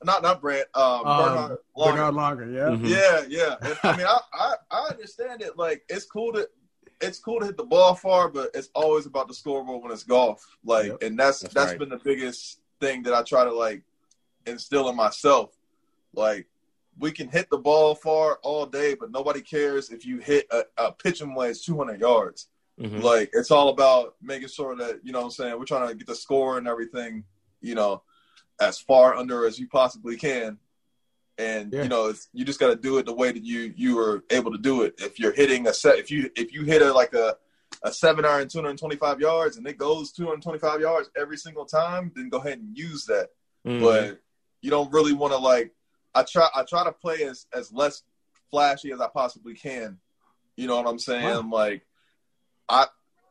E: not not Brant um,
D: Um,
E: Bernhard Langer.
D: Bernhard Langer. Yeah.
B: Mhm.
E: Yeah, yeah. And, I mean, I, I I understand it. Like, it's cool to it's cool to hit the ball far, but it's always about the scoreboard when it's golf. Like,
B: Yep.
E: and that's
B: That's
E: that's
B: right.
E: been the biggest thing that I try to like instill in myself. Like, we can hit the ball far all day, but nobody cares if you hit a, a pitching wedge 200 yards.
B: Mhm.
E: Like, it's all about making sure that you know what I'm saying. We're trying to get the score and everything. You know, as far under as you possibly can. And
D: Yeah.
E: you know, it's, you just got to do it the way that you you were able to do it. If you're hitting a set, if you if you hit a like a a seven iron 225 yards and it goes 225 yards every single time, then go ahead and use that.
B: Mhm.
E: But you don't really want to like. I try I try to play as as less flashy as I possibly can. You know what I'm saying?
D: Wow.
E: Like, I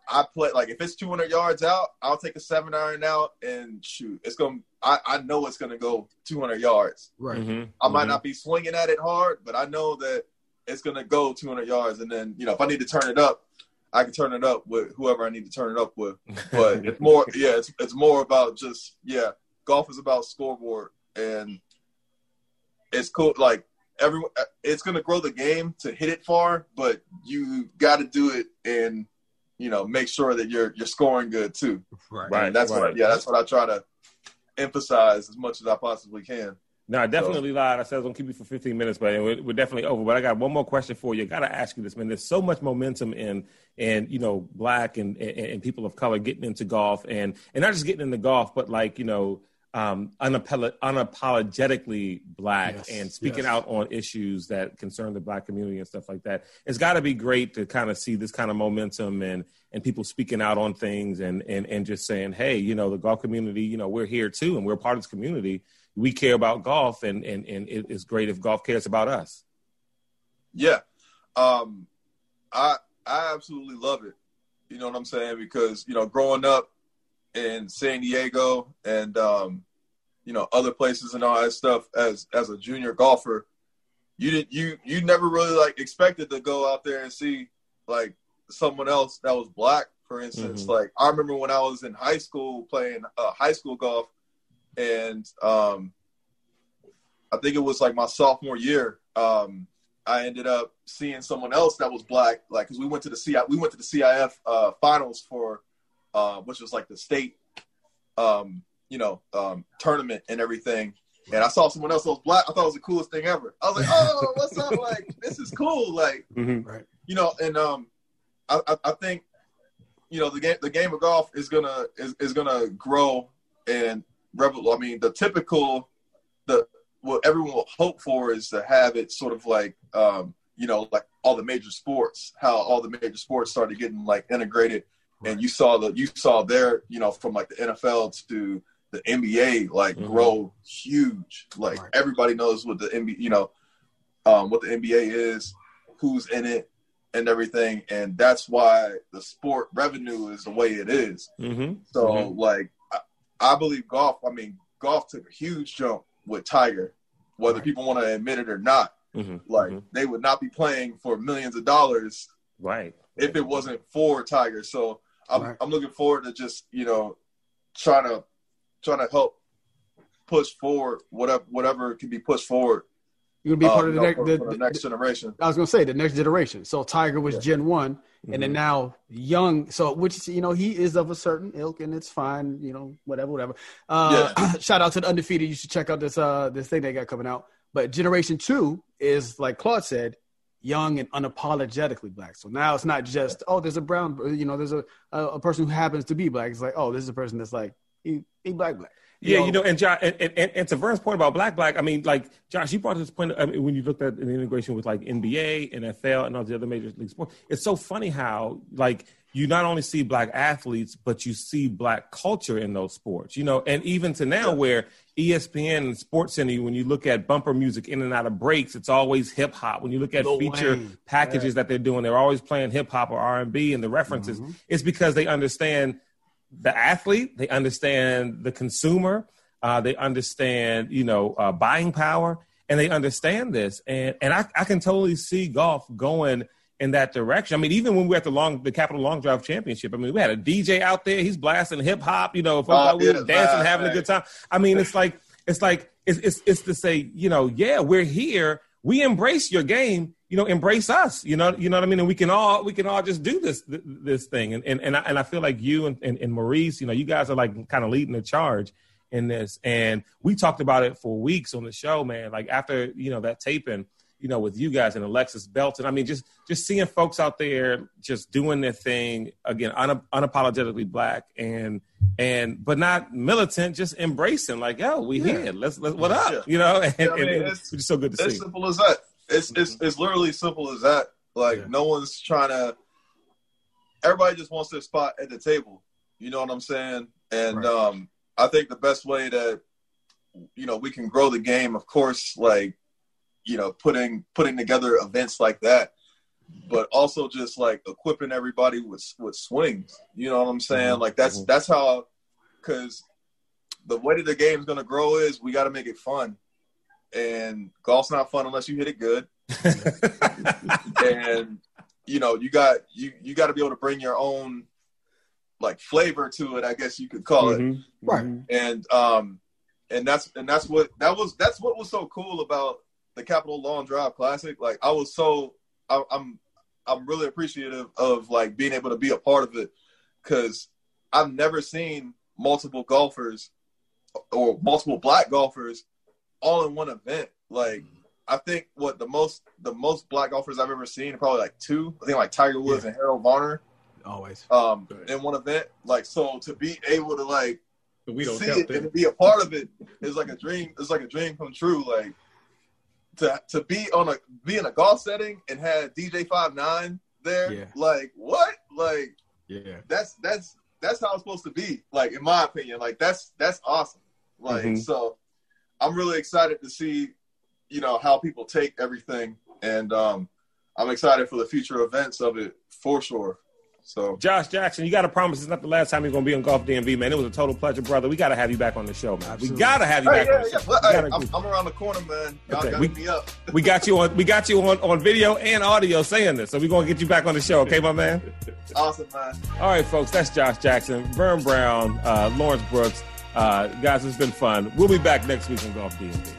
E: I play like if it's 200 yards out, I'll take a seven iron out and shoot. It's gonna. I, I know it's gonna go 200 yards.
D: Right.
B: Mhm.
E: I might
B: Mhm.
E: not be swinging at it hard, but I know that it's gonna go 200 yards. And then you know if I need to turn it up, I can turn it up with whoever I need to turn it up with. But it's more, yeah, it's it's more about just yeah. Golf is about scoreboard, and it's cool. Like everyone, it's gonna grow the game to hit it far, but you got to do it and you know make sure that you're you're scoring good too.
D: Right.
B: Right.
E: That's
B: right.
E: what, yeah, that's what I try to. emphasize as much as I possibly can.
B: No, I definitely so. lied. I said I was gonna keep you for 15 minutes, but we're, we're, definitely over. But I got one more question for you. I gotta ask you this, man. There's so much momentum in and you know, black and, and, and people of color getting into golf and and not just getting into golf, but like, you know, um, unapologetically black yes, and speaking yes. out on issues that concern the black community and stuff like that. It's got to be great to kind of see this kind of momentum and and people speaking out on things and and and just saying, hey, you know, the golf community, you know, we're here too, and we're part of this community we care about golf, and and and it's great if golf cares about us.
E: Yeah, um, I I absolutely love it. You know what I'm saying? Because you know, growing up in San Diego and um, you know other places and all that stuff as as a junior golfer, you did you you never really like expected to go out there and see like someone else that was black. For instance, mm-hmm. like I remember when I was in high school playing uh, high school golf, and um, I think it was like my sophomore year. Um, I ended up seeing someone else that was black, like because we went to the CI, we went to the CIF uh, finals for, uh, which was like the state, um, you know, um, tournament and everything. And I saw someone else that was black. I thought it was the coolest thing ever. I was like, "Oh, what's up? Like, this is cool." Like, mm-hmm. right. you know, and um, I, I, I think, you know, the game the game of golf is gonna is, is gonna grow and revel. I mean, the typical, the what everyone will hope for is to have it sort of like, um, you know, like all the major sports, how all the major sports started getting like integrated, right. and you saw the you saw there, you know, from like the NFL to the NBA, like mm-hmm. grow huge. Like right. everybody knows what the NBA, you know, um, what the NBA is, who's in it, and everything, and that's why the sport revenue is the way it is. Mm-hmm. So, mm-hmm. like, I believe golf. I mean, golf took a huge jump with Tiger, whether right. people want to admit it or not. Mm-hmm. Like mm-hmm. they would not be playing for millions of dollars,
B: right?
E: If it wasn't for Tiger. So I'm right. I'm looking forward to just you know trying to trying to help push forward whatever whatever can be pushed forward
D: you're gonna be part of the,
E: no,
D: next,
E: the, the, the, next generation.
D: I was gonna say the next generation. So Tiger was yeah. Gen one, mm-hmm. and then mm-hmm. now Young. So which you know he is of a certain ilk, and it's fine. You know whatever, whatever. Uh, yeah. shout out to the undefeated. You should check out this uh this thing they got coming out. But Generation two is like Claude said, young and unapologetically black. So now it's not just oh, there's a brown, you know, there's a a, person who happens to be black. It's like oh, this is a person that's like he, he black black.
B: Yeah, you know, and John, and, and, and to Vern's point about black, black, I mean, like Josh, you brought this point I mean, when you looked at the integration with like NBA, NFL, and all the other major league sports. It's so funny how like you not only see black athletes, but you see black culture in those sports. You know, and even to now where ESPN and Sports Center, when you look at bumper music in and out of breaks, it's always hip hop. When you look at feature Wayne. packages yeah. that they're doing, they're always playing hip hop or R and B, and the references. Mm-hmm. It's because they understand the athlete, they understand the consumer, uh, they understand, you know, uh, buying power, and they understand this. And and I, I can totally see golf going in that direction. I mean, even when we were at the long the Capital Long Drive Championship, I mean, we had a DJ out there, he's blasting hip hop, you know, oh, we were dancing, right, having right. a good time. I mean, it's like it's like it's, it's it's to say, you know, yeah, we're here. We embrace your game you know, embrace us. You know, you know what I mean. And we can all we can all just do this this thing. And and and I, and I feel like you and, and, and Maurice, you know, you guys are like kind of leading the charge in this. And we talked about it for weeks on the show, man. Like after you know that taping, you know, with you guys and Alexis Belton. I mean, just just seeing folks out there just doing their thing again, un, unapologetically black and and but not militant, just embracing like, yo, we yeah. here. Let's let's what up, yeah. you know? And, yeah, I mean, and it's, it's, so good to
E: it's
B: see.
E: As simple as that. It's mm-hmm. it's it's literally simple as that. Like no one's trying to. Everybody just wants their spot at the table. You know what I'm saying? And right. um, I think the best way that you know we can grow the game, of course, like you know putting putting together events like that, but also just like equipping everybody with with swings. You know what I'm saying? Mm-hmm. Like that's mm-hmm. that's how because the way that the game's gonna grow is we got to make it fun and golf's not fun unless you hit it good. and you know, you got you you got to be able to bring your own like flavor to it, I guess you could call mm-hmm. it.
D: Right.
E: And um and that's and that's what that was that's what was so cool about the Capital Long Drive Classic. Like I was so I, I'm I'm really appreciative of like being able to be a part of it because I've never seen multiple golfers or multiple black golfers all in one event. Like I think what the most the most black golfers I've ever seen probably like two. I think like Tiger Woods
D: Yeah.
E: and Harold Varner
D: Always.
E: um
C: Good.
E: in one event. Like so to be able to like
C: But we don't
E: see
C: help
E: it and
C: them.
E: to be a part of it is like a dream. It's like a dream come true. Like to to be on a be in a golf setting and had DJ Five Nine there.
D: Yeah.
E: Like what? Like
D: Yeah.
E: that's that's that's how it's supposed to be. Like in my opinion, like that's that's awesome. Like
C: Mhm.
E: so, I'm really excited to see, you know, how people take everything, and um, I'm excited for the future events of it for sure. So
B: Josh Jackson, you got to promise it's not the last time you're going to be on Golf DMV, man. It was a total pleasure, brother. We got to have you back on the show, man.
D: Absolutely.
B: We got to have you
E: Hey,
B: back
E: yeah,
B: on the
E: yeah,
B: show.
E: but,
B: We
E: hey, I'm, I'm around the corner, man. Y'all
B: Okay,
E: got
B: we-
E: me up.
B: we got you on. We got you on, on video and audio saying this, so we're gonna get you back on the show, okay, my man?
E: Awesome, man.
B: All right, folks, that's Josh Jackson, Vern Brown, uh, Lawrence Brooks. Uh, guys, it's been fun. We'll be back next week on Golf DMV.